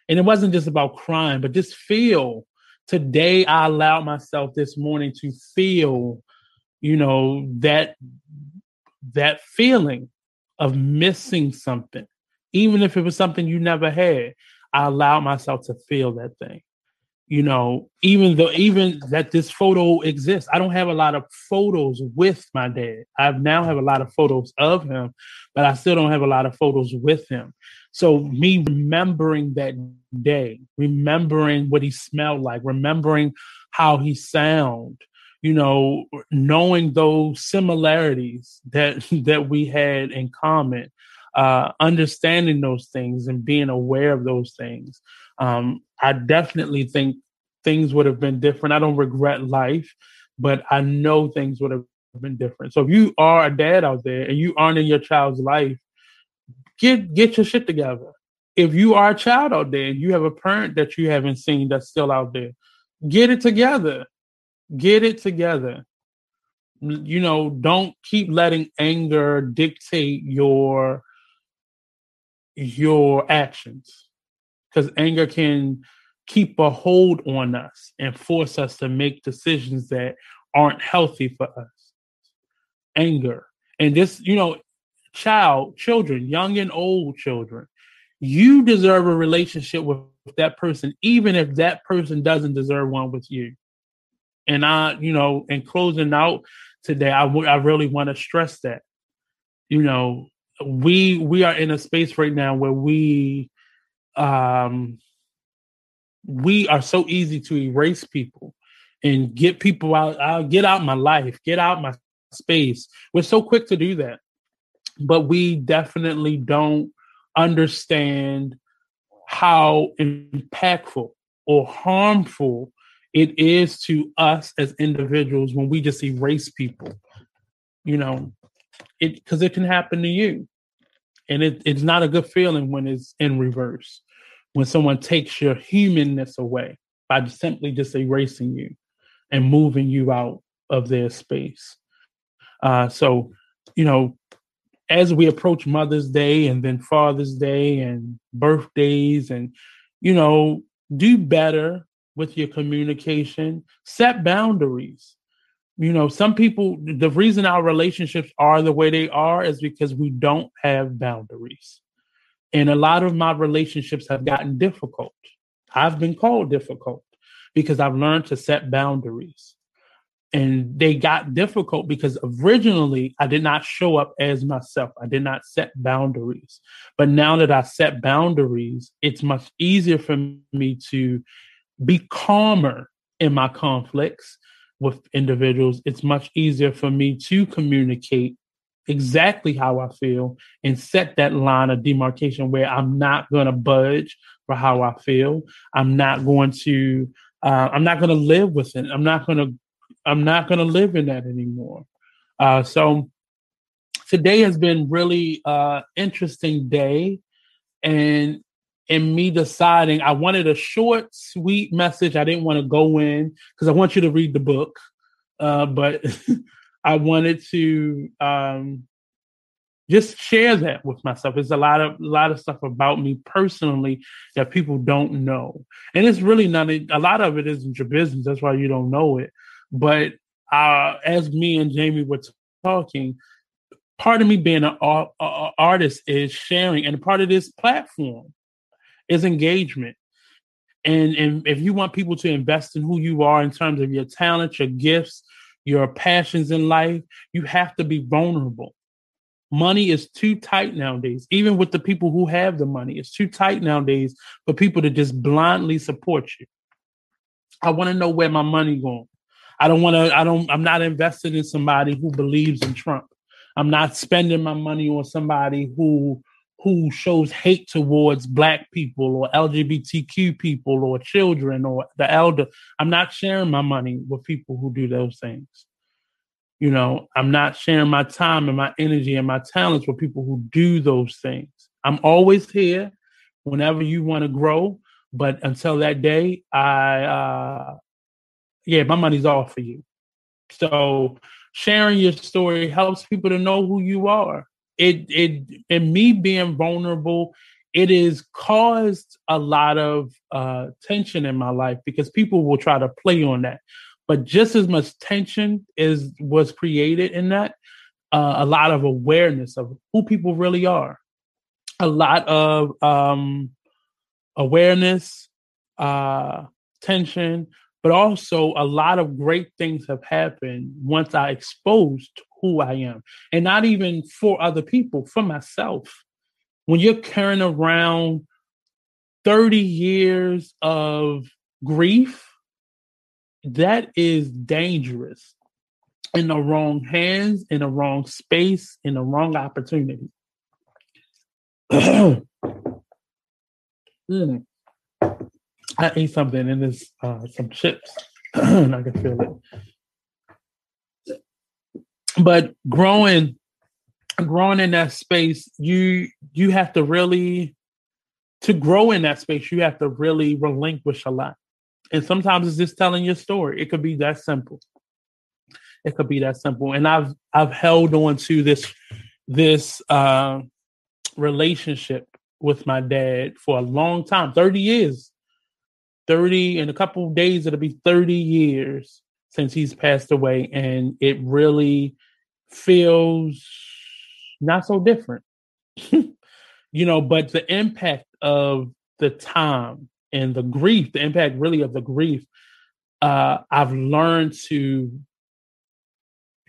And it wasn't just about crying, but just feel. Today I allowed myself this morning to feel, you know, that that feeling of missing something, even if it was something you never had. I allowed myself to feel that thing. You know, even though even that this photo exists, I don't have a lot of photos with my dad. I now have a lot of photos of him, but I still don't have a lot of photos with him. So me remembering that day, remembering what he smelled like, remembering how he sound, you know, knowing those similarities that that we had in common, uh, understanding those things and being aware of those things. Um, I definitely think things would have been different. I don't regret life, but I know things would have been different. So if you are a dad out there and you aren't in your child's life, get get your shit together. If you are a child out there and you have a parent that you haven't seen that's still out there, get it together. Get it together. You know, don't keep letting anger dictate your your actions. Because anger can keep a hold on us and force us to make decisions that aren't healthy for us. Anger. And this you know child children young and old children you deserve a relationship with that person even if that person doesn't deserve one with you and i you know in closing out today I, w- I really want to stress that you know we we are in a space right now where we um we are so easy to erase people and get people out I'll get out my life get out my space. We're so quick to do that. But we definitely don't understand how impactful or harmful it is to us as individuals when we just erase people you know it because it can happen to you. And it, it's not a good feeling when it's in reverse when someone takes your humanness away by simply just erasing you and moving you out of their space. Uh, so you know as we approach mother's day and then father's day and birthdays and you know do better with your communication set boundaries you know, some people, the reason our relationships are the way they are is because we don't have boundaries. And a lot of my relationships have gotten difficult. I've been called difficult because I've learned to set boundaries. And they got difficult because originally I did not show up as myself. I did not set boundaries. But now that I set boundaries, it's much easier for me to be calmer in my conflicts with individuals, it's much easier for me to communicate exactly how I feel and set that line of demarcation where I'm not going to budge for how I feel. I'm not going to. Uh, I'm not going to live with it. I'm not going to. I'm not going to live in that anymore. Uh, so today has been really uh, interesting day, and in me deciding I wanted a short, sweet message. I didn't want to go in because I want you to read the book, uh, but I wanted to um, just share that with myself. There's a lot of a lot of stuff about me personally that people don't know, and it's really not. A, a lot of it isn't your business. That's why you don't know it. But uh, as me and Jamie were talking, part of me being an artist is sharing, and part of this platform is engagement. And, and if you want people to invest in who you are in terms of your talent, your gifts, your passions in life, you have to be vulnerable. Money is too tight nowadays, even with the people who have the money. It's too tight nowadays for people to just blindly support you. I want to know where my money going. I don't want to, I don't, I'm not invested in somebody who believes in Trump. I'm not spending my money on somebody who who shows hate towards black people or LGBTQ people or children or the elder. I'm not sharing my money with people who do those things. You know, I'm not sharing my time and my energy and my talents with people who do those things. I'm always here whenever you want to grow, but until that day, I uh yeah, my money's all for you. So sharing your story helps people to know who you are it it and me being vulnerable it has caused a lot of uh, tension in my life because people will try to play on that. But just as much tension is was created in that uh, a lot of awareness of who people really are. A lot of um, awareness uh, tension but also a lot of great things have happened once i exposed who I am. And not even for other people, for myself. When you're carrying around 30 years of grief, that is dangerous in the wrong hands, in the wrong space, in the wrong opportunity. I ate something and there's uh, some chips, and I can feel it but growing growing in that space you you have to really to grow in that space you have to really relinquish a lot. And sometimes it's just telling your story. It could be that simple. It could be that simple. And i've i've held on to this this uh relationship with my dad for a long time 30 years. 30 in a couple days it'll be 30 years since he's passed away. And it really feels not so different. you know, but the impact of the time and the grief, the impact really of the grief, uh, I've learned to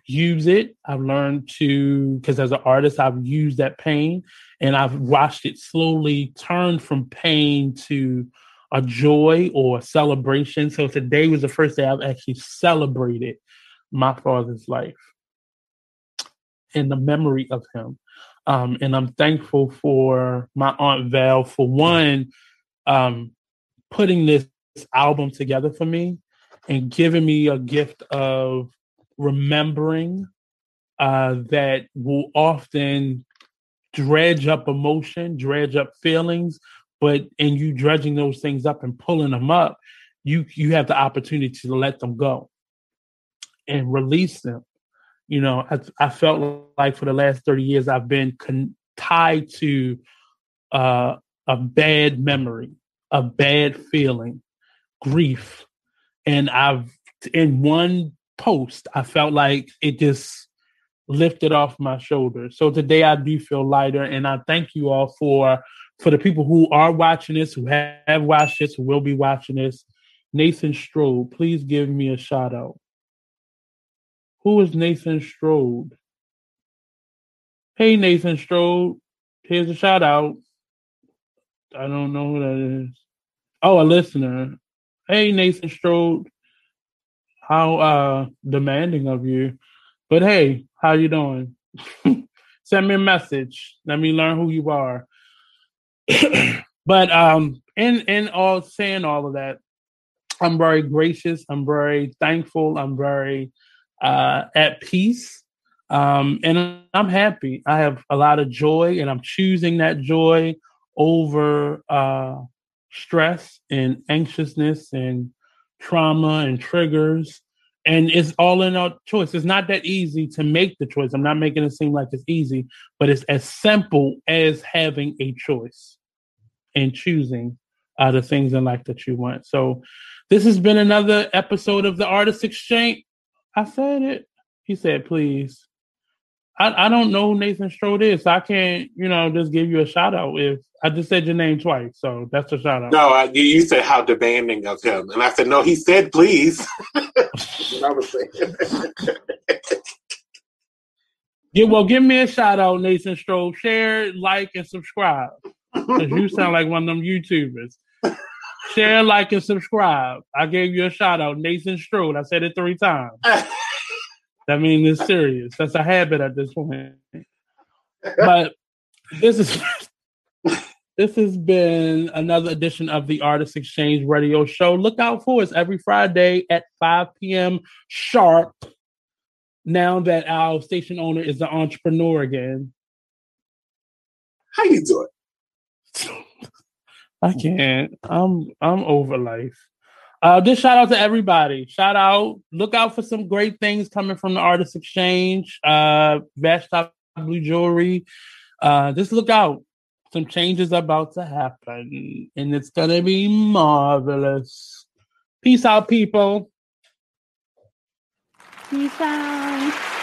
use it. I've learned to, because as an artist, I've used that pain and I've watched it slowly turn from pain to a joy or a celebration. So today was the first day I've actually celebrated my father's life in the memory of him. Um, and I'm thankful for my aunt Val for one um, putting this album together for me and giving me a gift of remembering uh, that will often dredge up emotion, dredge up feelings, but in you dredging those things up and pulling them up, you you have the opportunity to let them go and release them you know, I, I felt like for the last 30 years, I've been con- tied to uh, a bad memory, a bad feeling, grief. And I've, in one post, I felt like it just lifted off my shoulders. So today I do feel lighter. And I thank you all for, for the people who are watching this, who have watched this, who will be watching this. Nathan Strode, please give me a shout out. Who is Nathan Strode? Hey, Nathan Strode. Here's a shout out. I don't know who that is. Oh, a listener. Hey, Nathan Strode. How uh demanding of you. But hey, how you doing? Send me a message. Let me learn who you are. but um in in all saying all of that, I'm very gracious. I'm very thankful. I'm very uh, at peace. Um, and I'm happy. I have a lot of joy, and I'm choosing that joy over uh, stress and anxiousness and trauma and triggers. And it's all in our choice. It's not that easy to make the choice. I'm not making it seem like it's easy, but it's as simple as having a choice and choosing uh, the things in life that you want. So, this has been another episode of the Artist Exchange. I said it. He said, please. I, I don't know who Nathan Strode is. So I can't, you know, just give you a shout out if I just said your name twice. So that's a shout out. No, I, you, said how demanding of him. And I said, no, he said please. I was saying. Yeah, well, give me a shout out, Nathan Strode. Share, like, and subscribe. Because you sound like one of them YouTubers. Share, like, and subscribe. I gave you a shout out, Nathan Strode. I said it three times. That means it's serious. That's a habit at this point. But this is this has been another edition of the Artist Exchange Radio Show. Look out for us every Friday at 5 p.m. sharp. Now that our station owner is the entrepreneur again. How you doing? I can't. I'm I'm over life. Uh, just shout out to everybody. Shout out. Look out for some great things coming from the Artist Exchange. Uh, Vashta Blue Jewelry. Uh, just look out. Some changes about to happen, and it's gonna be marvelous. Peace out, people. Peace out.